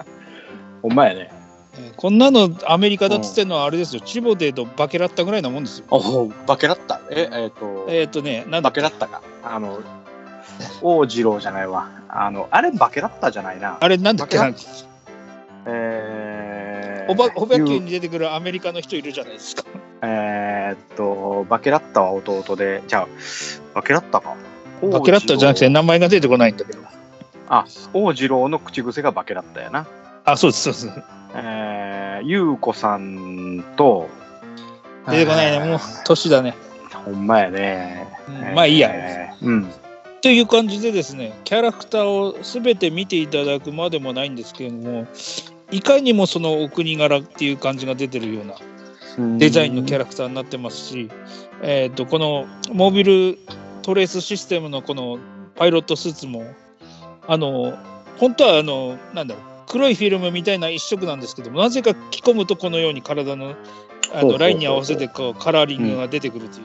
ほんまやね。えーこんなのアメリカだっつってんのはあれですよ。チボテとバケラッタぐらいなもんですよ。おお、バケラッタ。え、えっ、と、えっ、とね、なんだバケラッタか。あの、王次郎じゃないわ。あの、あれバケラッタじゃないな。あれなんだっけ？えー、おばおばけに出てくるアメリカの人いるじゃないですか。えーっと、バケラッタは弟で、じゃあ、バケラッタか？バケラッタじゃなくて名前が出てこないんだけど。王次郎の口癖がバケラッタやな。あ、そうです、そうです。えー、ゆうこさんと、出てこないね、もう年だね。ほんまやね。うんまあいいや。えーうん。という感じでですね、キャラクターを全て見ていただくまでもないんですけれども、いかにもそのお国柄っていう感じが出てるようなデザインのキャラクターになってますし、えー、とこのモビルトレースシステムのこのパイロットスーツも、あの本当はあのなんだろう黒いフィルムみたいな一色なんですけども、なぜか着込むとこのように体のあのラインに合わせてこうカラーリングが出てくるという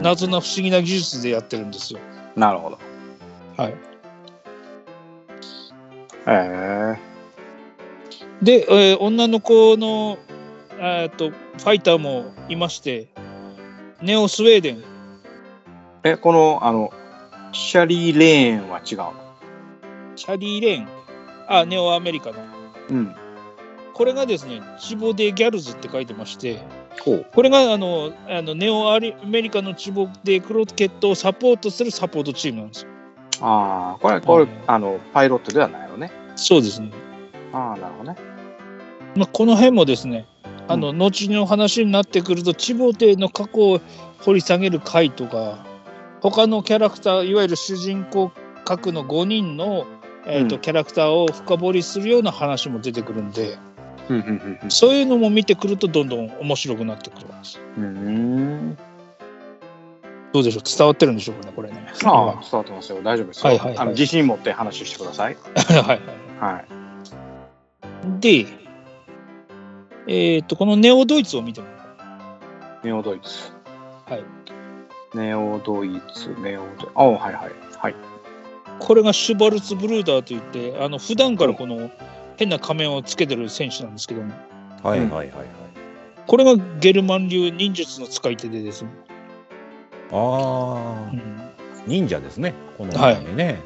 謎な不思議な技術でやってるんですよ。なるほど。はい、えで、えー女の子の、えー、とファイターもいまして、ネオスウェーデン、ー、え、この、あの、シャリー・レーンは違うの？シャリー・レーン、あ、ネオアメリカの。うん。これがですね、チボデ・ギャルズって書いてまして。これがあのあのネオアリアメリカのチボデ・クロケットをサポートするサポートチームなんですよ。ああ、これ、これ、うんあの、パイロットではないのね。そうですね。ああ、なるほどね。まあ、この辺もですね、あの後の話になってくると、チボテの過去を掘り下げる回とか、他のキャラクター、いわゆる主人公格の5人の、えーとうんキャラクターを深掘りするような話も出てくるんで、そういうのも見てくると、どんどん面白くなってくるんです。う。どうでしょう、伝わってるんでしょうかね、これね。ああ、伝わってますよ。大丈夫ですよ。はいはいはいあの自信持って話してください。はいはいはい。で、えっ、と、このネオドイツを見ても。ネオドイツ。はい。ネオドイツ、ネオドイツ。ああ、はいはい。はい。これがシュバルツブルーダーといって、あの普段からこの変な仮面をつけてる選手なんですけども、はいはいはいはい。これがゲルマン流忍術の使い手でですね。ああう、ん忍者ですね。このはい中でね。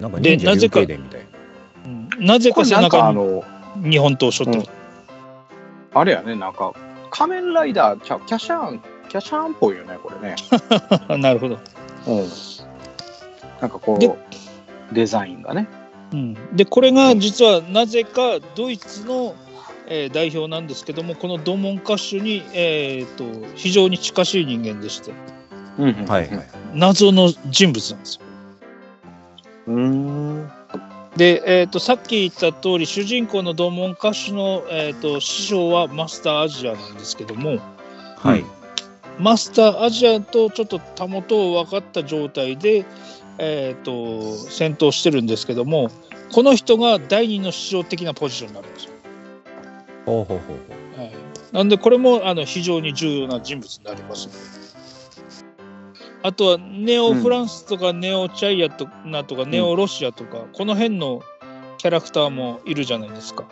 なんかで忍者流慶伝みたいな。うんなぜかか背中にあの、日本刀を背負ってる。あれやね、なんか、仮面ライダー、ちゃうキャシャーン、キャシャーンっぽいよね、これね。なるほど。うん。なんかこでう、デザインがね。うん、で、これが実はなぜかドイツの、えー代表なんですけども、このドモンカッシュに、えー、と非常に近しい人間でして、うんはいはい。謎の人物なんですよ。うーん。で、えー、とさっき言った通り主人公のドモンカッシュの、えー、と師匠はマスターアジアなんですけどもはい。マスターアジアとちょっとたもとを分かった状態で、えー、と戦闘してるんですけどもこの人が第二の師匠的なポジションになるんですよ。ほうほうほうほはい、なんでこれもあの非常に重要な人物になります。あとはネオフランスとかネオチャイアとなとかネオロシアとか、この辺のキャラクターもいるじゃないですか。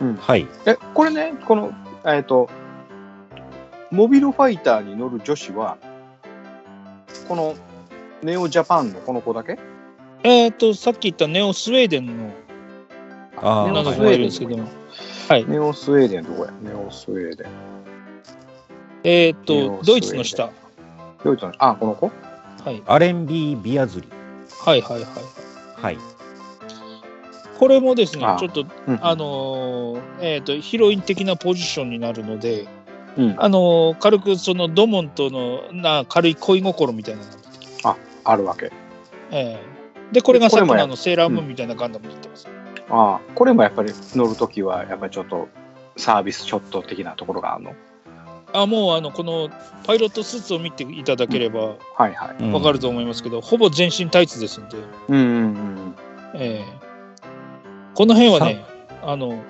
う。はい。え、これね、この、えっ、と、モビルファイターに乗る女子は、この、ネオジャパンのこの子だけ？えっ、とさっき言ったネオスウェーデンのああ、なんかはい子がいるんですけども、はい。ネオスウェーデンどこや？ネオスウェーデン。えーっネオスウェーデンと、ドイツの下。ドイツの、あ、この子？はい。アレンビー・ビアズリ。はいはいはい。はい。これもですねあ、ちょっと、うんあのーえーっと、ヒロイン的なポジションになるので、うん。あのー軽くそのドモンとのな軽い恋心みたいなのあるわけ。ええで、これがさっきのあのセーラームーンみたいなガンダムになってます。ああ、これもやっぱり乗るときは、やっぱりちょっとサービスショット的なところがあるの？あもうあのこのパイロットスーツを見ていただければはいはい。わかると思いますけど、ほぼ全身タイツですんで、うんうんうん。ええこの辺はね、あの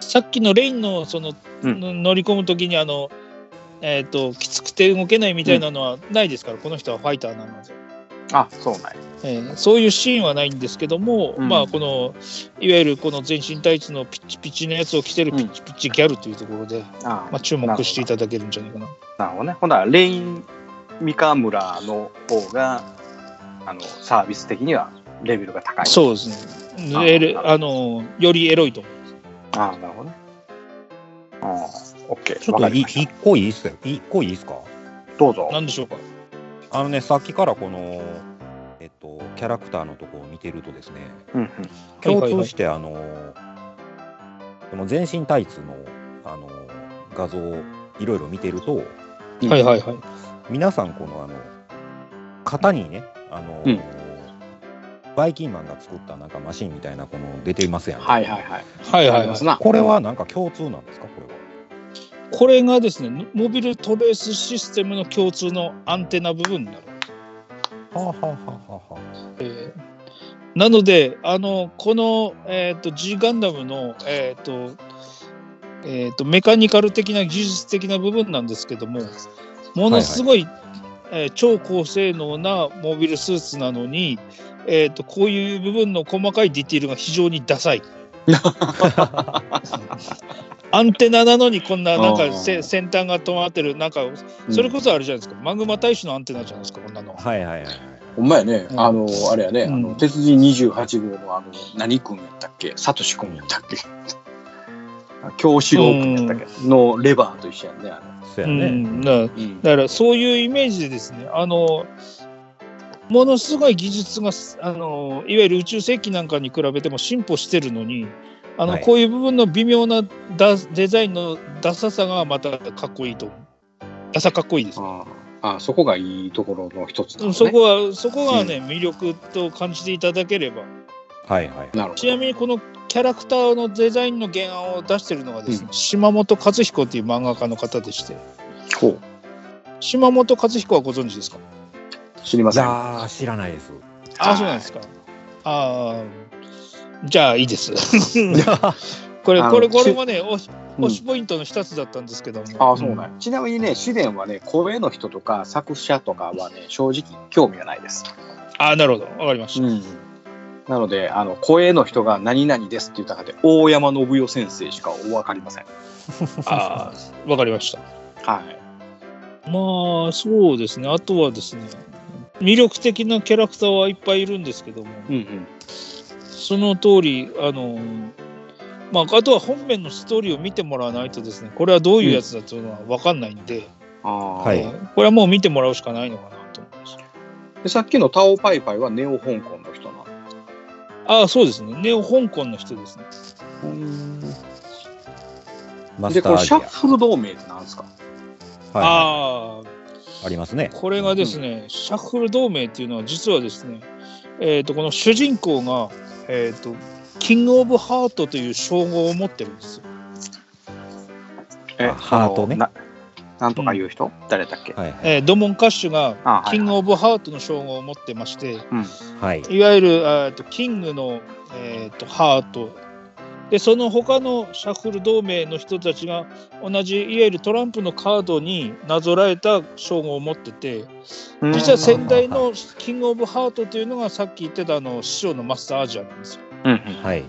さっきのレインのその、うん乗り込むときにあの、えー、ときつくて動けないみたいなのはないですから、この人はファイターなので、あ、そうなんや。ええそういうシーンはないんですけども、うんまあこのいわゆるこの全身タイツのピッチピチのやつを着てるピッチピチギャルというところで、あまあ、注目していただけるんじゃないかな。なるほどね。ほんなら、レイン・三河村の方が、あの、サービス的にはレベルが高い。そうですね。ああのよりエロいと思う。ああ、なるほどね。ああ、オッケー。ちょっと一個いいっすよ。一個いいっすか？どうぞ。なんでしょうか？あのね、さっきからこの、えっと、キャラクターのとこを見てるとですね、うんうん。共通して、あの、この全身タイツの、あの、画像をいろいろ見てると、はいはいはい。皆さんこのあの型にねあの、うんバイキンマンが作ったなんかマシンみたいなこの出てますやん、はいはいはい。はいはい。これはなんか共通なんですか？これはこれがですね、モビルトレースシステムの共通のアンテナ部分になる。はあはあはあはあはえーなので、あのこの、えー、と G ガンダムの、えーとえー、とメカニカル的な技術的な部分なんですけども、ものすごい、えー超高性能なモビルスーツなのに、えー、とこういう部分の細かいディティールが非常にダサい。アンテナなのにこんななんか先端が止まってるなんかそれこそあれじゃないですか、マグマ大使のアンテナじゃないですかこんなの。はいはいはいほんまやね、うん。あの、あれやね、あうん。の、鉄人28号のあの、何君やったっけ？サトシ君やったっけ？京志郎君やったっけ？のレバーと一緒やんね、あそうやね、だからそういうイメージでですねあのものすごい技術があのいわゆる宇宙世紀なんかに比べても進歩してるのにあの、はいこういう部分の微妙なダデザインのダサさがまたかっこいいと。ダサかっこいいです。あああそこがいいところの一つね。そこはそこがね、魅力と感じていただければはいはい。ちなみにこのキャラクターのデザインの原案を出してるのがですね、島本和彦っていう漫画家の方でしてほう島本和彦はご存知ですか？い知りません。やー知らないですあ、そうなんですか。ああ、じゃあいいです。これ、これ、これもね、推しうん推しポイントの一つだったんですけども。ああ、そうなんやちなみにね、試練はね、声の人とか作者とかはね、正直興味がないです。あなるほど。わかりました。ん。なので、あの、声の人が何々ですって言った中で、大山信代先生しかわかりません。ああ、わかりました。はい。まあ、そうですね。あとはですね、魅力的なキャラクターはいっぱいいるんですけども、うんうん。その通り、あの、まあ、あとは本編のストーリーを見てもらわないとですね、これはどういうやつだというのは分かんないんで、ああ、はいえーこれはもう見てもらうしかないのかなと思います。でさっきのタオパイパイはネオ香港の人なの？ああ、そうですね。ネオ香港の人ですね。で、これシャッフル同盟ってなんですか？アはい、ああ、ありますね。これがですね、シャッフル同盟っていうのは実はですね、えー、とこの主人公が、えー、とキング・オブ・ハートという称号を持ってるんですよ。えあハートね。ななんとか言う人、誰だっけ？はいはい。えードモン・カッシュがキング・オブ・ハートの称号を持ってまして、はい。いわゆるえーとキングの、えー、とハートでその他のシャッフル同盟の人たちが同じいわゆるトランプのカードになぞらえた称号を持っててうん。実は先代のキング・オブ・ハートというのがさっき言ってたあの師匠のマスターアジアなんですよ。はい。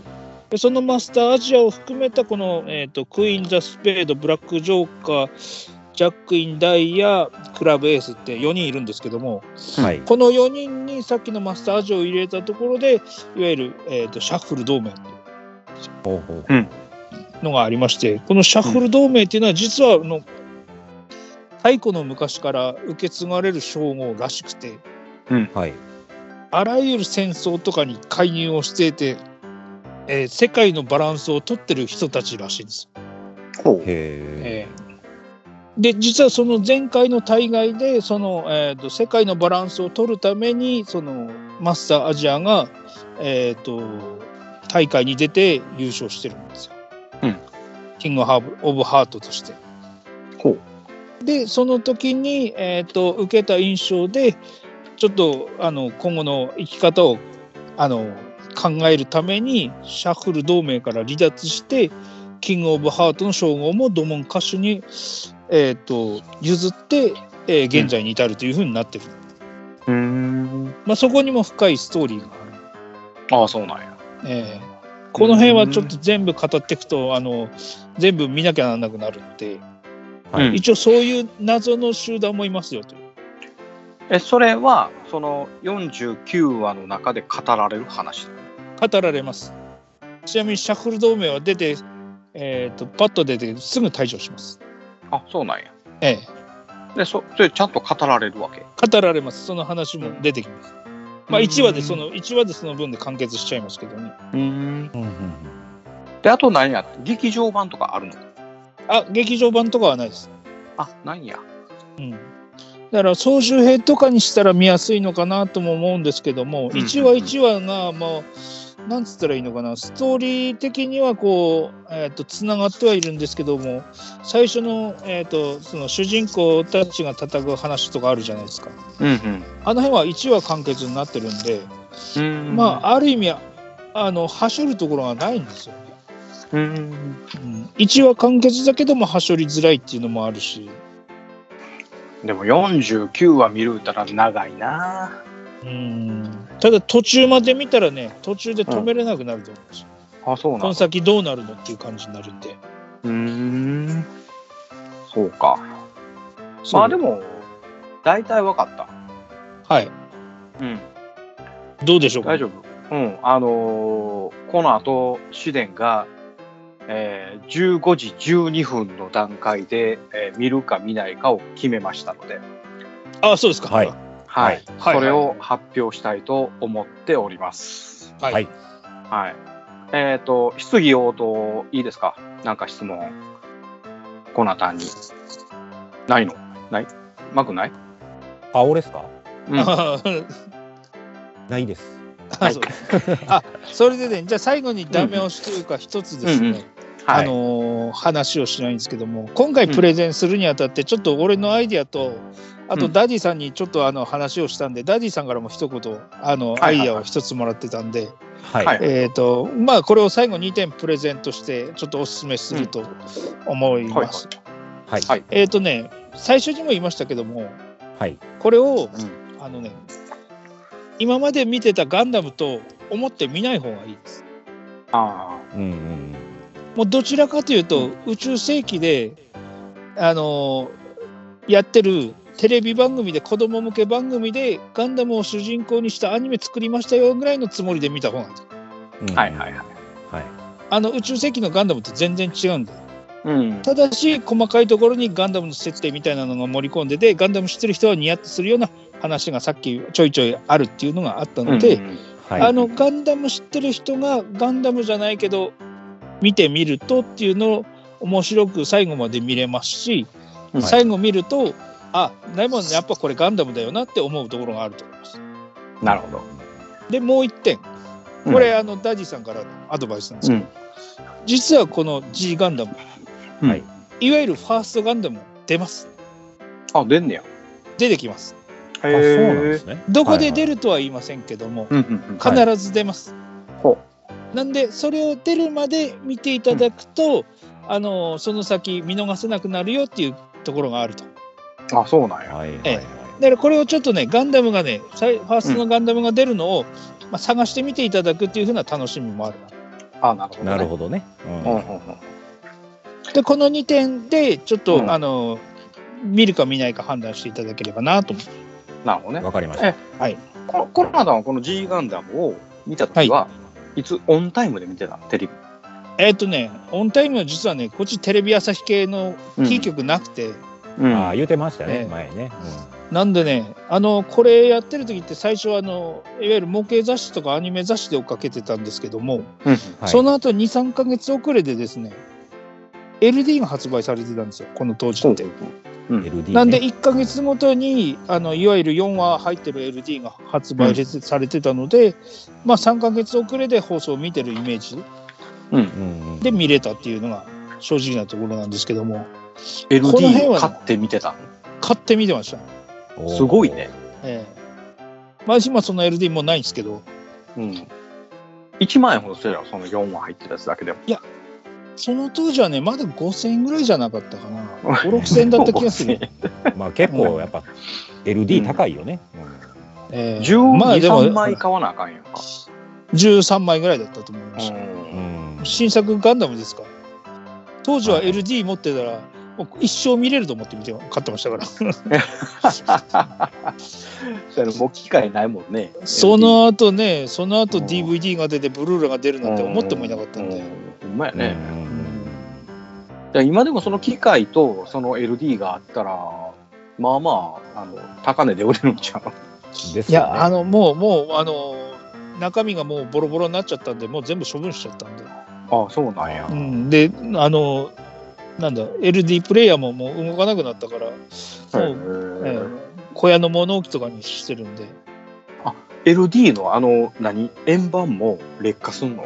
でそのマスターアジアを含めたこの、えー、とクイーン・ザ・スペードブラック・ジョーカージャック・イン・ダイヤクラブ・エースって4人いるんですけどもはい。この4人にさっきのマスターアジアを入れたところでいわゆる、えー、とシャッフル同盟ほうほうのがありましてこのシャッフル同盟っていうのは実はあの太古の昔から受け継がれる称号らしくてはい。あらゆる戦争とかに介入をしていて、えー世界のバランスを取ってる人たちらしいです。ほう。で実はその前回の大会でその、えー、と世界のバランスを取るためにそのマスターアジアが、えー、と大会に出て優勝してるんですよ。うんキングオブ・ハートとして。ほでその時に、えー、と受けた印象でちょっとあの今後の生き方をあの考えるためにシャッフル同盟から離脱してキング・オブ・ハートの称号もドモン歌手に、えー、と譲って、えー現在に至るというふうになってる、う。ん。まあ、そこにも深いストーリーがある。ああ、そうなんや。えーこの辺はちょっと全部語っていくとあの全部見なきゃならなくなるので、はいうん一応そういう謎の集団もいますよと。え、それは、その49話の中で語られる話。語られます。ちなみにシャッフル同盟は出て、えー、とパッと出てすぐ退場します。あ、そうなんや。ええ、で、そそれちゃんと語られるわけ？語られます。その話も出てきます。まあうん1話でその1話でその分で完結しちゃいますけどね。うん。うんうんで、あと何や劇場版とかあるの？あ劇場版とかはないです。あ、ないんや。うん。だから総集編とかにしたら見やすいのかなとも思うんですけども、うん1話1話がもうなんつったらいいのかな？ストーリー的にはこうえっ、とつながってはいるんですけども最初のえっ、とその主人公たちが戦う話とかあるじゃないですか。うんあの辺は1話完結になってるんで、うん。うんまあある意味あの走るところがないんですよね。うん。うん、1話完結だけども走りづらいっていうのもあるし。でも49話見るたら長いな。うんただ途中まで見たらね途中で止めれなくなると思うんですよ、あ、そうなんこの先どうなるのっていう感じになるんでうーん。そうか。まあでも、大体わかった。はいうん。どうでしょうか？大丈夫。うん。あのーこの後、試練が、えー15時12分の段階で、えー見るか見ないかを決めましたので、あそうですかはいはい。はいそれを発表したいと思っております。はい、はいはい。えっ、と、質疑応答いいですか？なんか質問。コナタンに。ないの？ない？マクない？あ、俺ですか？うん。あ ないです。そうあそれでねじゃあ最後にダメ押しというか一つですね、うんうんはい。あのー話をしないんですけども今回プレゼンするにあたってちょっと俺のアイディアとあとうんダディさんにちょっとあの話をしたんで、ダディさんからも一言あのアイディアを一つもらってたんで、はい。はいえーとまあこれを最後2点プレゼントしてちょっとお勧めすると思います。はい。はいえっ、とね最初にも言いましたけどもはい。これを、うんあのね今まで見てたガンダムと思って見ない方がいいです。あうんうんもうどちらかというと、宇宙世紀であのやってるテレビ番組で子供向け番組でガンダムを主人公にしたアニメ作りましたよぐらいのつもりで見た方がい。はいはいはい。はい。あの宇宙世紀のガンダムって全然違うんだよ。うん。ただし細かいところにガンダムの設定みたいなのが盛り込んでてガンダム知ってる人はニヤッとするような話がさっきちょいちょいあるっていうのがあったので、うんはい。あのガンダム知ってる人がガンダムじゃないけど見てみるとっていうのを面白く最後まで見れますし、うん最後見るとあでもやっぱこれガンダムだよなって思うところがあると思います。なるほど。でもう一点。これ、あのダディさんからのアドバイスなんですけど、実はこの G ガンダム、うん。はい。いわゆるファーストガンダム出ます。あ、出んねや。出てきます。あ、そうなんですね。どこで出るるとは言いませんけども、うんうんうん。はい。必ず出ます、ほなんでそれを出るまで見ていただくと、あのその先見逃せなくなるよっていうところがあるとあ、そうなんや。はい。はい。えだからこれをちょっとねガンダムがねファーストのガンダムが出るのを、まあ、探してみていただくっていうふうな楽しみもあるあ、なるほど、ね。なるほどね。うんうんうんうん。でこの2点でちょっと、うんあの見るか見ないか判断していただければなと思ってなるほどね。わかりました。このコロナさんはこの G ガンダムを見たときは、い、つオンタイムで見てた？のテレビ。えっ、とね、オンタイムは実はね、こっちテレビ朝日系のキー局なくて、うん。ああ、言うてましたね、ええ前ね。なんでね、あの、これやってる時って最初はあの、いわゆる模型雑誌とかアニメ雑誌で追っかけてたんですけども、うん。はい。その後2、3ヶ月遅れでですね、LD が発売されてたんですよ、この当時って。うん。LD ね。なんで1ヶ月ごとにあのいわゆる4話入ってる LD が発売されてたので、まあ3ヶ月遅れで放送を見てるイメージうん。うんで見れたっていうのが正直なところなんですけども。この LD 辺はね買って見てた買って見てました、すごいね。ええ。まあ今その LD もうないんですけど。うん。1万円ほどするやろ、その4話入ってるやつだけでも。その当時はねまだ5000円ぐらいじゃなかったかな 56000円だった気がする、まあ結構やっぱ LD 高いよね。ええ12、まあでも3枚買わなあかんやんか。13枚ぐらいだったと思いました、うんうん新作ガンダムですから当時は LD 持ってたら一生見れると思って見て買ってましたから。それもう機会ないもんね。その後ねその後うん。DVD が出てブルーレイが出るなんて思ってもいなかったんで、うん。ほんまやね。うん。今でもその機械とその LD があったら、まあまあ、あの高値で売れるんちゃう？ね。やあのもうもうあの中身がもうボロボロになっちゃったんでもう全部処分しちゃったんで、あそうなんや。うん、であのなんだ LD プレイヤーももう動かなくなったからもう、えへえ小屋の物置とかにしてるんで。え LD のあの何？円盤も劣化すんの？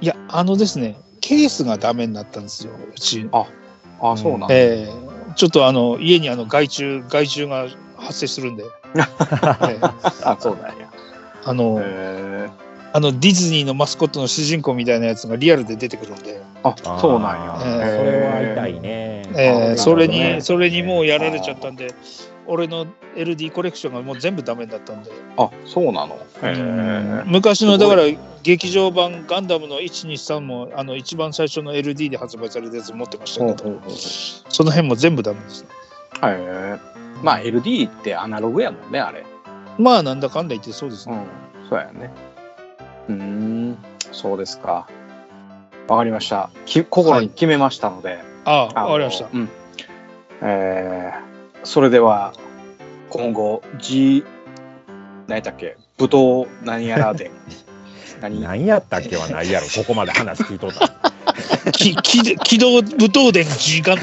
いやあのですねケースがダメになったんですようち。あそうなんだ。ええちょっとあの家にあの害虫害虫が発生するんで、ええ。あそうなんや。あのあのディズニーのマスコットの主人公みたいなやつがリアルで出てくるんで、あそうなんや。ええそれは痛いね。えあーえそれにそれにもうやられちゃったんで俺の LD コレクションがもう全部ダメになったんで、あそうなの？へうん。え昔のだから劇場版ガンダムの123もあの一番最初の LD で発売されたやつ持ってましたけど、その辺も全部ダメですね。へえまあ LD ってアナログやもんねあれ。まあなんだかんだ言ってそうですね、うん。そうやね。うーんそうですか。わかりました。き心に決めましたので。あああのわかりましたうん。えーそれでは、今後、G、何やったっけ？武闘何やらで。何？何やったっけはないやろ、ここまで話聞いとった。き機機動武闘伝 G ガ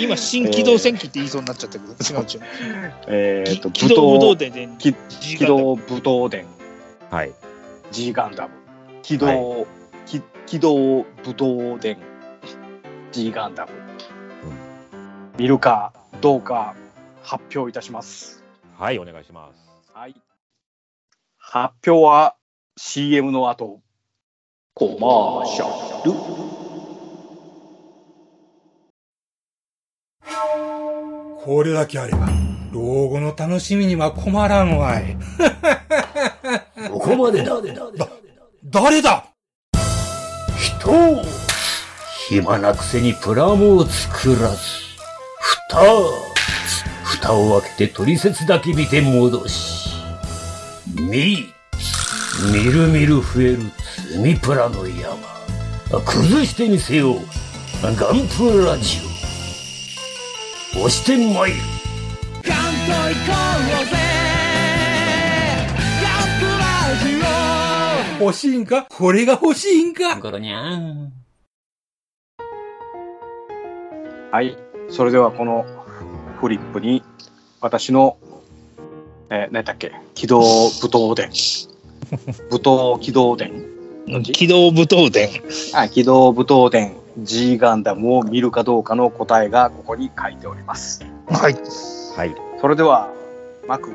今新機動戦記って言いそうになっちゃったけど違う違うえーと、機動武闘伝で機動武闘伝はい。G ガンダム。機動、き機動武闘伝 G ガンダム。見るかどうか発表いたします。はい、お願いします。はい。発表は CM の後、コマーシャル。これだけあれば、老後の楽しみには困らんわい。ここまでだ。誰だ？人を暇なくせにプラモを作らず、蓋蓋を開けて取説だけ見て戻し、み、みるみる増える積みプラの山。崩してみせよう。ガンプラジオ。押してまいる。欲しいんか？これが欲しいんか？ゴロニャン。はい。それではこのフリップに私の、えー、何だっけ？機動武闘伝。武闘機動伝。機動武闘伝あ、機動武闘伝 G ガンダムを見るかどうかの答えがここに書いております。はいはい。それでは、マク、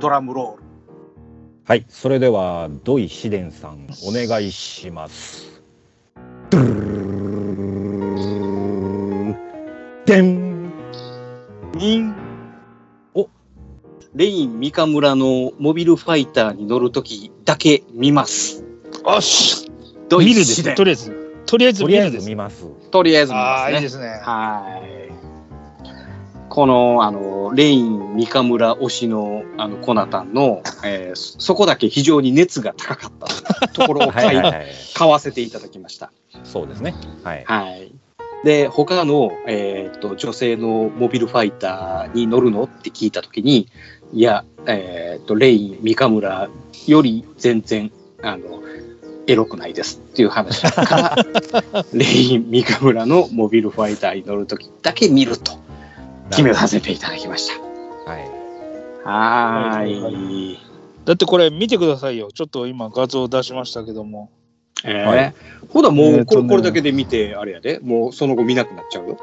ドラムロール。はい、それでは、土井紫伝さん、お願いします。ドゥルルルルルルルでんにん。おレイン三日村のモビルファイターに乗るときだけ見ます。よしドイ見るですシデンとりあえずとりあえずとりあえ見見ます。とりあえず見あますね。あいいですねはい。この、あの、レイン三日村推しの、あの、コナタンの、えーそそこだけ非常に熱が高かった。ところを買いはいはいはい。買わせていただきました。そうですね。はい。はい。で、他の、えーっと、女性のモビルファイターに乗るの？って聞いたときに、いや、えーっと、レイン、三河村より全然、あの、エロくないですっていう話から、レイン、三河村のモビルファイターに乗るときだけ見ると決めさせていただきました。はい。はいい。だってこれ見てくださいよ。ちょっと今画像出しましたけども。えーはいほら、もうこれ,、ねこれだけで見て、あれやで、もうその後見なくなっちゃうよ。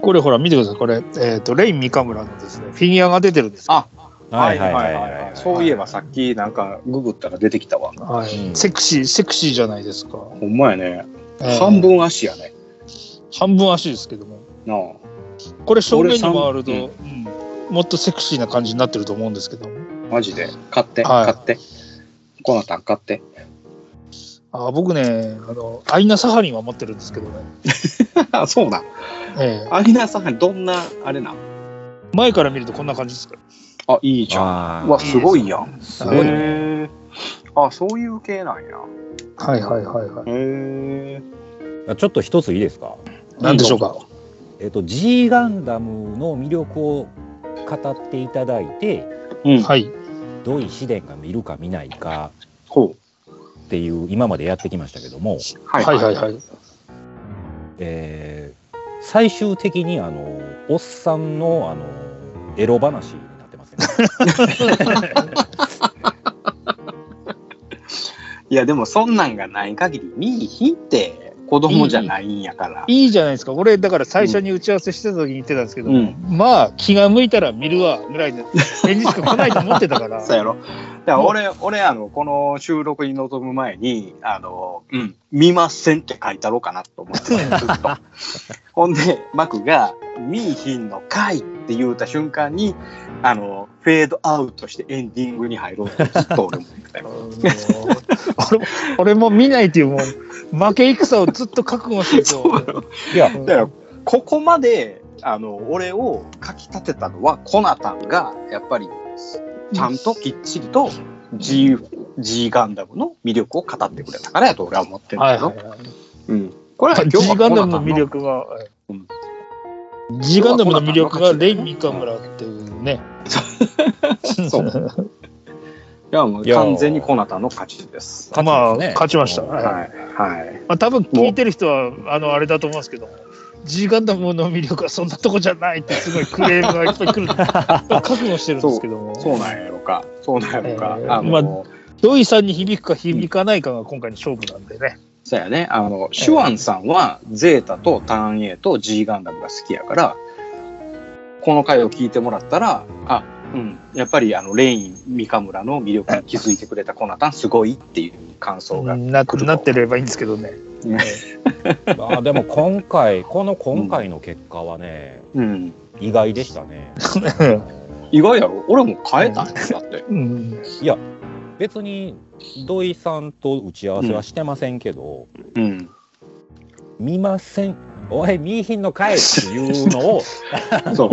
これほら見てください。これ、えっ、と、レイン三河村のですね、フィギュアが出てるんですよ。あはいはいはいはい。そういえばさっきなんかググったら出てきたわ。はいうんセクシー、セクシーじゃないですか。ほんまやね。えー半分足やね。半分足ですけども。なあ。これ正面に回ると、俺うさんんもっとセクシーな感じになってると思うんですけども。マジで？買って、はい買って？コナタン買って？あ僕ね、あの、アイナ・サハリンは持ってるんですけどね。あ、そうなん。ええアリナさん、どんな、あれなん？前から見るとこんな感じですか？あ、いいじゃん。わ、すごいやん。すごいあ、そういう系なんや。はいはいはいはい。へえ。ちょっと一ついいですか？なんでしょうか？えっと G ガンダムの魅力を語っていただいて、うん。はい。土井紫伝が見るか見ないかほう。っていう今までやってきましたけども、はいはいはいはい。えー最終的にあのおっさんのあのエロ話。いや、でもそんなんがない限り、見いひんって子供じゃないんやから。いいじゃないですか。俺、だから最初に打ち合わせしてた時に言ってたんですけど、うんまあ、気が向いたら見るわ、ぐらいで、返事しか来ないと思ってたから。そうやろ。だから俺、俺、あの、この収録に臨む前に、あの、うん、見ませんって書いたろうかなと思ってたずっと。ほんで、マクが、見いひんのかいって言うた瞬間に、あの、フェードアウトしてエンディングに入ろうとずっと俺も言ってたよ。俺も見ないっていう、もう、負け戦をずっと覚悟してるいや、と。だから、ここまで、あの、俺をかき立てたのは、コナタンが、やっぱり、ちゃんときっちりと G, G ガンダムの魅力を語ってくれたからやと俺は思ってるけど、はいはいはい。うん。これは今 G ガンダムの魅力が、うん G ガンダムの魅力がレイ・ミカムラっていうね。そう。いや、もう完全にコナタンの勝ちです。まあ、勝ちました。うんはいはい。はい。まあ、多分聞いてる人は、あの、あれだと思うんですけど、G ガンダムの魅力はそんなとこじゃないって、すごいクレームがいっぱい来る。覚悟してるんですけども。そうなんやろか。そうなんやろか。えーあの、まあ土井さんに響くか響かないかが今回の勝負なんでね。そうやね。あの、シュワンさんは、ゼータとターン A と G ガンダムが好きやから、この回を聞いてもらったら、あ、うん、やっぱりあの、レイン、三河村の魅力に気づいてくれたコナタンすごいっていう感想が。ななってればいいんですけどね。ま あでも今回この今回の結果はね、うん。意外でしたね。意外やろ俺も変えたんやだって。うん、いや別に土井さんと打ち合わせはしてませんけど、うん。見ませんおい見いひんのかいっていうのを そう。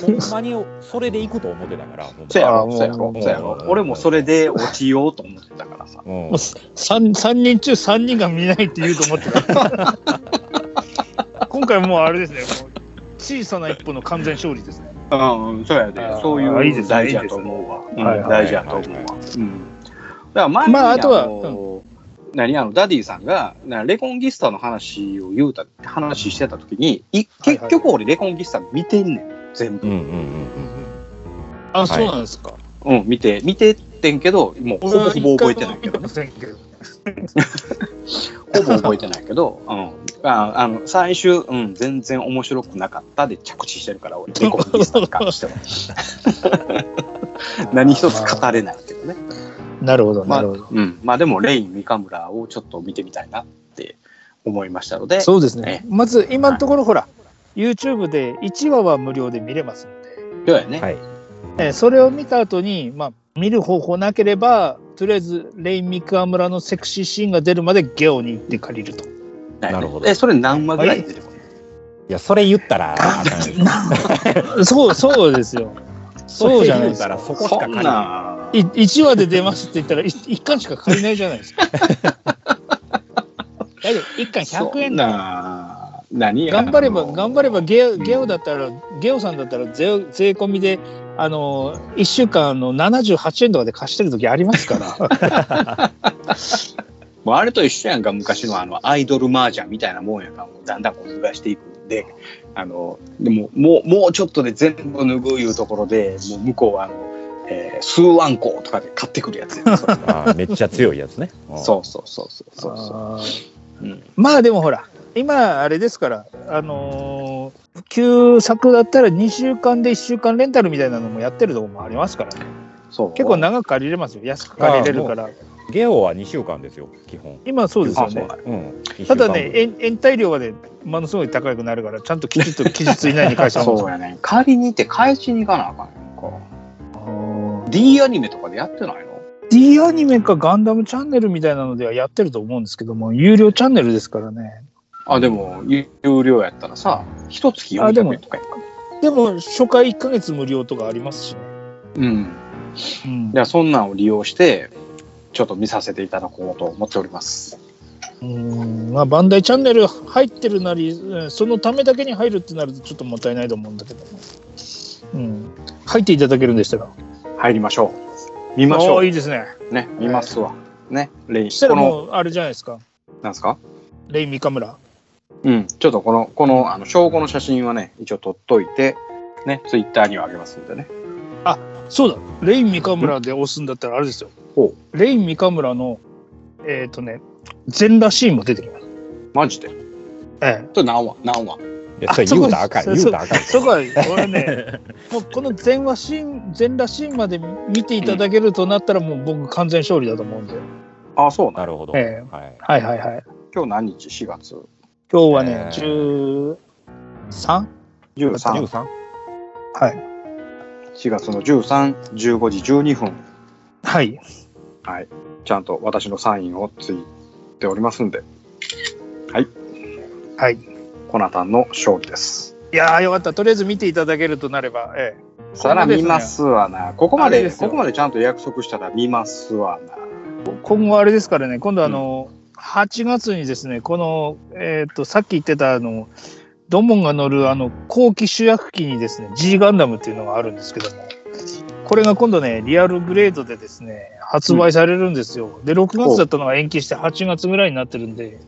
ほんまにそれでいくと思ってたからそうやろ、あそうやろそうやろ。俺もそれで落ちようと思ってたからさ。うんもう三三人中三人が見ないって言うと思ってた。今回もうあれですね、小さな一歩の完全勝利ですね。うん、そうやで。そういう大事やと思うわ。うんはいはい大事やと思うわ。うん。だから前に、まああとはの何あのダディさんがなレコンギスタの話を言うた話してた時にいはい結局俺レコンギスタ見てんねん全部、うんうんうんあ、はいそうなんですか。うん見て見てってんけどもうほぼほぼ覚えてないけど俺は一回も見てませんけど。ほぼ覚えてないけど、うん、ああの最終、うん、全然面白くなかったで着地してるから俺レコンギスタに関しては 何一つ語れないけどねなるほど、まあ、なるほど。うん、まあでも、レイン、三河村をちょっと見てみたいなって思いましたので、そうですねえ。まず今のところ、ほら、YouTube で1話は無料で見れますので、そうやね。はいえーそれを見た後に、まあ、見る方法なければ、とりあえず、レイン・ミクア村のセクシーシーンが出るまでゲオに行って借りると。はいなるほどえ、それ何話ぐらい出てくるいやそれ言ったらそう、そうですよ。そうじゃないですか。そこしか借りないな、い1話で出ますって言ったら 1, 巻しか借りないじゃないですか。だけど1巻100円だ。な何頑張れば頑張ればゲオゲオだったらゲオさんだったら税税込みであの1週間の78円とかで貸してる時ありますから。もうあれと一緒やんか昔のあのアイドルマージャンみたいなもんやか。らもうだんだんこう脱がしていくんで。あのでももうもうちょっとで全部脱ぐいうところでもう向こうはあの、えー、数万個とかで買ってくるやつやん。それ。あーめっちゃ強いやつね。うん。そうそうそうそうそうそう、うん、まあでもほら今あれですからあのー旧作だったら2週間で1週間レンタルみたいなのもやってるところもありますからね。そう。結構長く借りれますよ。安く借りれるからゲオは2週間ですよ、基本。今そうですよね。うなん。ただね延延滞料はねものすごい高くなるからちゃんときちっと期日以内に返した方がそうやね。借りに行って返しに行かなあかんやん。か D アニメとかでやってないの？D アニメかガンダムチャンネルみたいなのではやってると思うんですけども有料チャンネルですからね。あでも有料やったらさ一月400あでも円とかやんか。でも初回1ヶ月無料とかありますしね、うん。うん。じゃあそんなんを利用してちょっと見させていただこうと思っております。うんまあ、バンダイチャンネル入ってるなり、うんそのためだけに入るってなるとちょっともったいないと思うんだけど。も、うん、入っていただけるんでしたら、入りましょう。見ましょああいいうですね。ね見ますわ。ねレイそしたらこのもう、あれじゃないですか、なんですか？レイ・ミカムラ。うんちょっとこのこのあの証拠の写真はね一応撮っといてねツイッターにはあげますんでね。そうだ、レイ・ミカムラで押すんだったらあれですよ。ほ。レイ・ミカムラの、えっ、とね、全裸シーンも出てきます。マジで？ええ。それ何話？何話？いや、それ言うたらあかん、そ言うたらあかん。そこは、俺ね、もうこの全話シーン、全裸シーンまで見ていただけるとなったら、もう僕完全勝利だと思うんで。あそうなるほど。えはい。はいはいはい。今日何日？4月今日はね、え十三？13 13? はい。4月の13、15時12分、はい。はい、ちゃんと私のサインをついておりますんで、はい、はい。コナタンの勝利です。いやーよかった。とりあえず見ていただけるとなれば、ええ。そら見ますわな。ここまででここまでちゃんと約束したら見ますわな。今後あれですからね、今度あの、8月にですね、この、えっ、と、さっき言ってたあの、ドモンが乗るあの後期主役機にですね G ガンダムっていうのがあるんですけどもこれが今度ねリアルグレードでですね発売されるんですよ、で6月だったのが延期して8月ぐらいになってるんで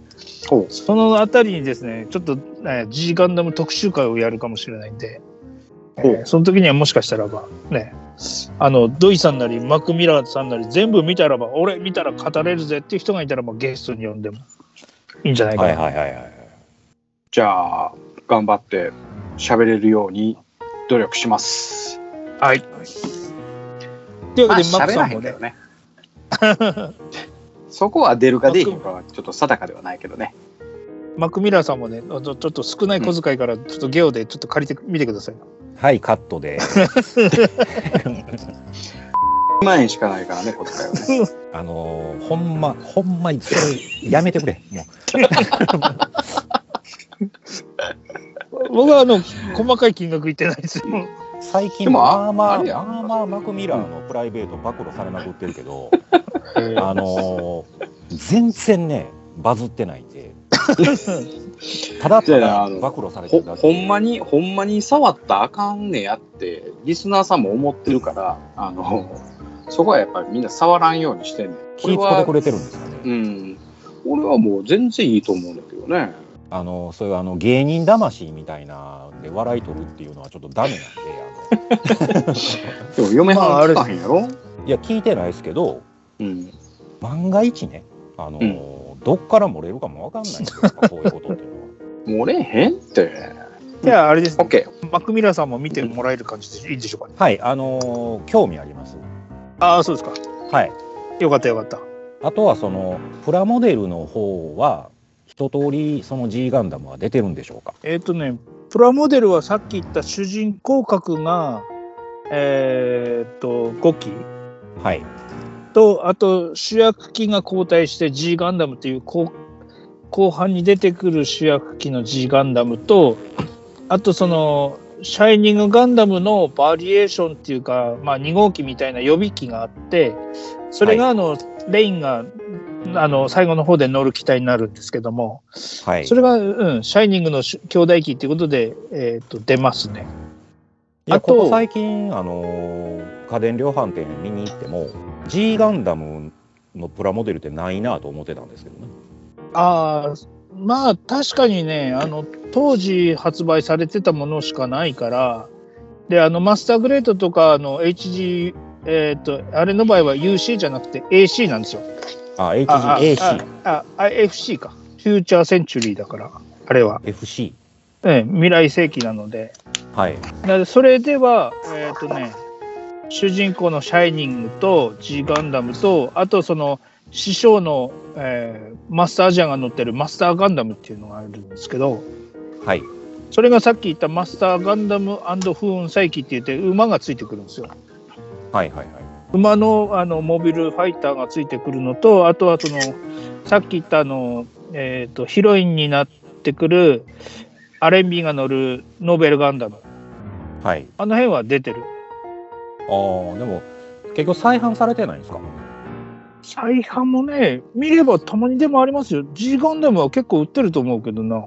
そのあたりにですねちょっと、えー G ガンダム特集会をやるかもしれないんで、えーその時にはもしかしたらばねあのドイさんなりマクミラーさんなり全部見たらば俺見たら語れるぜっていう人がいたらばゲストに呼んでもいいんじゃないかな、はいはいはいはい。じゃあ頑張って喋れるように努力します。はい。というわけで、まあマックさんもねね。そこは出るか出えへんかはちょっと定かではないけどね。マックミラーさんもね、ちょっと少ない小遣いから、ちょっとゲオでちょっと借りてみてください。はい、カットで。2万円しかないからね、小遣いはね。あのーほんま、ほんまにそれやめてくれ。もう 僕はあの細かい金額言ってないですよ。最近でもあまあまあまあまあマクミラーのプライベート暴露されまくってるけど、あのー全然ねバズってないんでただただ暴露されてほるだけほんまに、ほんまに触ったらあかんねやって、リスナーさんも思ってるから、あの、そこはやっぱりみんな触らんようにしてんねん。気ぃ使ってくれてるんですかねうん。俺はもう全然いいと思うんだけどね。あのそういうあの芸人魂みたいなで笑い取るっていうのはちょっとダメなんであの でも嫁まああれいや聞いてないですけどうん。万が一ねあのー、どっから漏れるかもわかんないんですよこういうことっていうのは。漏れへんって。じゃああれです、オッケマックミラーさんも見てもらえる感じでいいでしょうかね？はいあのー興味あります。ああ、そうですか。はいよかったよかった。あとはそのプラモデルの方は一通りその G ガンダムは出てるんでしょうか？えっ、とね、プラモデルはさっき言った主人公格が、えっ、と、5機はい。と、あと主役機が交代して G ガンダムっていう後後半に出てくる主役機の G ガンダムと、あとそのシャイニングガンダムのバリエーションっていうか、まあ、2号機みたいな予備機があって、それがあの、レインがあの最後の方で乗る機体になるんですけども、はい。それが、うん、シャイニングのし兄弟機っていうことで、えー、と出ますね。あと最近、あのー家電量販店見に行っても G ガンダムのプラモデルってないなと思ってたんですけどね。ああ、まあ確かにね、あの当時発売されてたものしかないから、で、あのマスターグレートとかあの HG、えっ、と、あれの場合は UC じゃなくて AC なんですよ。あ、あ HGAC、あ FC か。フューチャーセンチュリーだから、あれは。FC。ええ未来世紀なので。はい。なのでそれでは、えっ、とね、主人公のシャイニングと G ガンダムと、あとその師匠の、えーマスタージャンが乗ってるマスターガンダムっていうのがあるんですけど、はい。それがさっき言ったマスターガンダム風雲再起って言って馬がついてくるんですよ。はいはいはい。馬のあのモビルファイターがついてくるのと、あとはそのさっき言ったあの、えー、とヒロインになってくるアレンビーが乗るノーベルガンダム、はい。あの辺は出てる。ああ、でも結局再販されてないんですか？再販もね、見ればたまにでもありますよ。G ガンダムは結構売ってると思うけどな。あ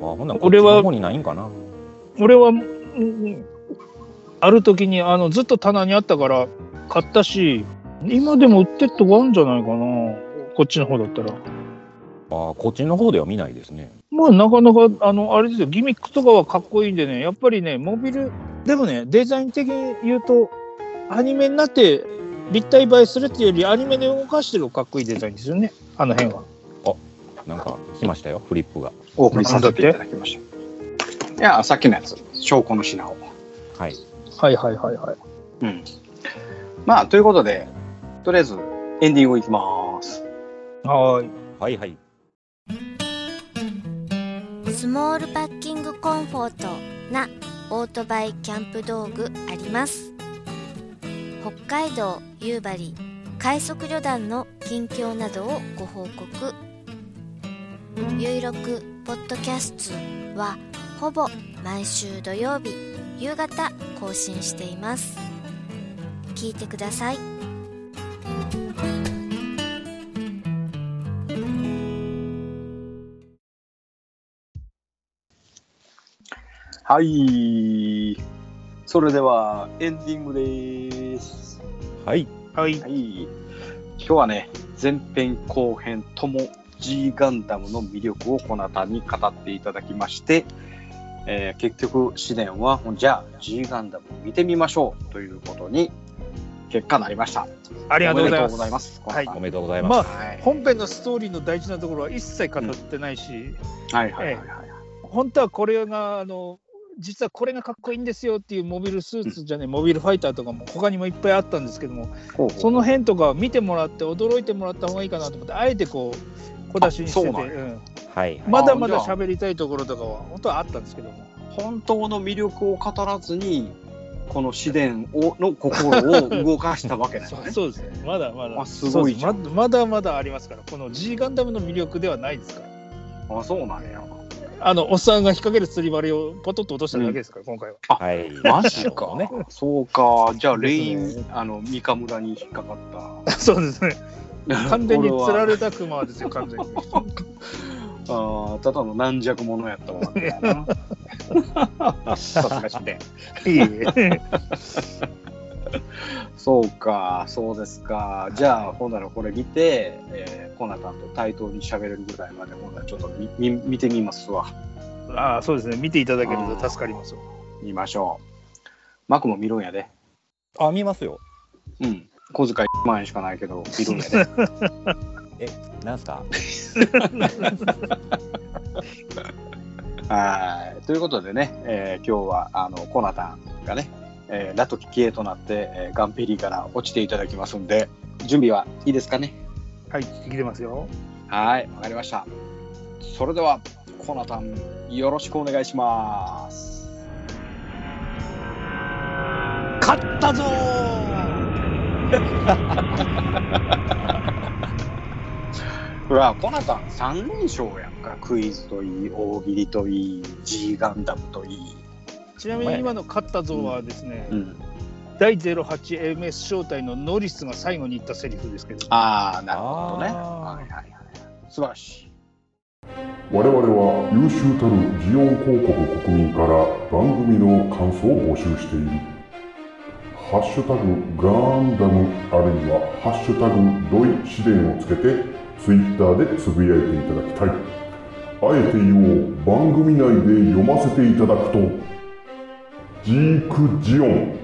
ほんならこっち俺はの方にないんかな？俺は、うんある時にあのずっと棚にあったから買ったし、今でも売ってるとこあるんじゃないかな。こっちの方だったら。あーこっちの方では見ないですね。まあなかなか、あの、あれですよ、ギミックとかはかっこいいんでね、やっぱりね、モビル、でもね、デザイン的に言うと、アニメになって立体映えするっていうより、アニメで動かしてるかっこいいデザインですよね、あの辺は。なんか来ましたよ、フリップが。お送りさせていただきました。いや、さっきのやつ、証拠の品を。はい。はいはいはいはい。うん。まあ、ということで、とりあえずエンディングいきます。はーい。はいはい。スモールパッキングコンフォートなオートバイキャンプ道具あります北海道夕張快速旅団の近況などをご報告ゆいろくポッドキャストはほぼ毎週土曜日夕方更新しています聞いてくださいはい。それでは、エンディングです。はい。はい。はい。今日はね、前編後編とも G ガンダムの魅力をこなたに語っていただきまして、えー結局、試練は、じゃあ G ガンダムを見てみましょうということに結果なりました。ありがとうございます。はいおめでとうございまあます。、本編のストーリーの大事なところは一切語ってないし、はいはいはいはい。本当はこれが、あの、実はこれがかっこいいんですよっていうモビルスーツじゃね、モビルファイターとかも他にもいっぱいあったんですけども、ほうほうその辺とか見てもらって驚いてもらった方がいいかなと思って、あえてこう、小出しにしてて、うなんやうんはい。まだまだ喋りたいところとかは本当はあったんですけども。本当の魅力を語らずに、この試練をの心を動かしたわけだよね。そうですね、まだまだ、あすごいじゃんそうですままだまだありますから、この G ガンダムの魅力ではないですから。あ、そうなんや。あの、おっさんが引っ掛ける釣り針をポトッと落としただけですから、今回は。はい。マジか。ね。そうか。じゃあ、レイン、あの、三日村に引っかかった。そうですね。完全に釣られたクマですよ、完全に。あーただの軟弱者やったわけやな。さすが試練。いえいえ そうか、そうですか。じゃあ、ほんならこれ見て、えー、コナタンと対等に喋れるぐらいまで、ほんならちょっと見見見てみますわ。ああ、そうですね。見ていただけると助かります。見ましょう。マクも見るんやで。あ、見ますよ。うん。小遣い1万円しかないけど、見るんやで。え、なんすか？はい。ということでね、えー今日はあのコナタンがね、えーラトキキエとなって、えーガンペリーから落ちていただきますんで、準備はいいですかね？はい、聞いてますよ。はい、わかりました。それでは、コナタン、よろしくお願いします。勝ったぞ うわ、コナタン3連勝やんか。クイズといい、大喜利といい、G ガンダムといい。ちなみに今の勝った像はですね、うん。第 08MS 招待のノリスが最後に言ったセリフですけど、ああ、なるほどね。あはいはいはい。素晴らしい。我々は優秀たるジオン広告国民から番組の感想を募集している。ハッシュタグガンダムあるいはハッシュタグドイ試練をつけてツイッターでつぶやいていただきたい。あえて言おう。番組内で読ませていただくと。ジークジオン。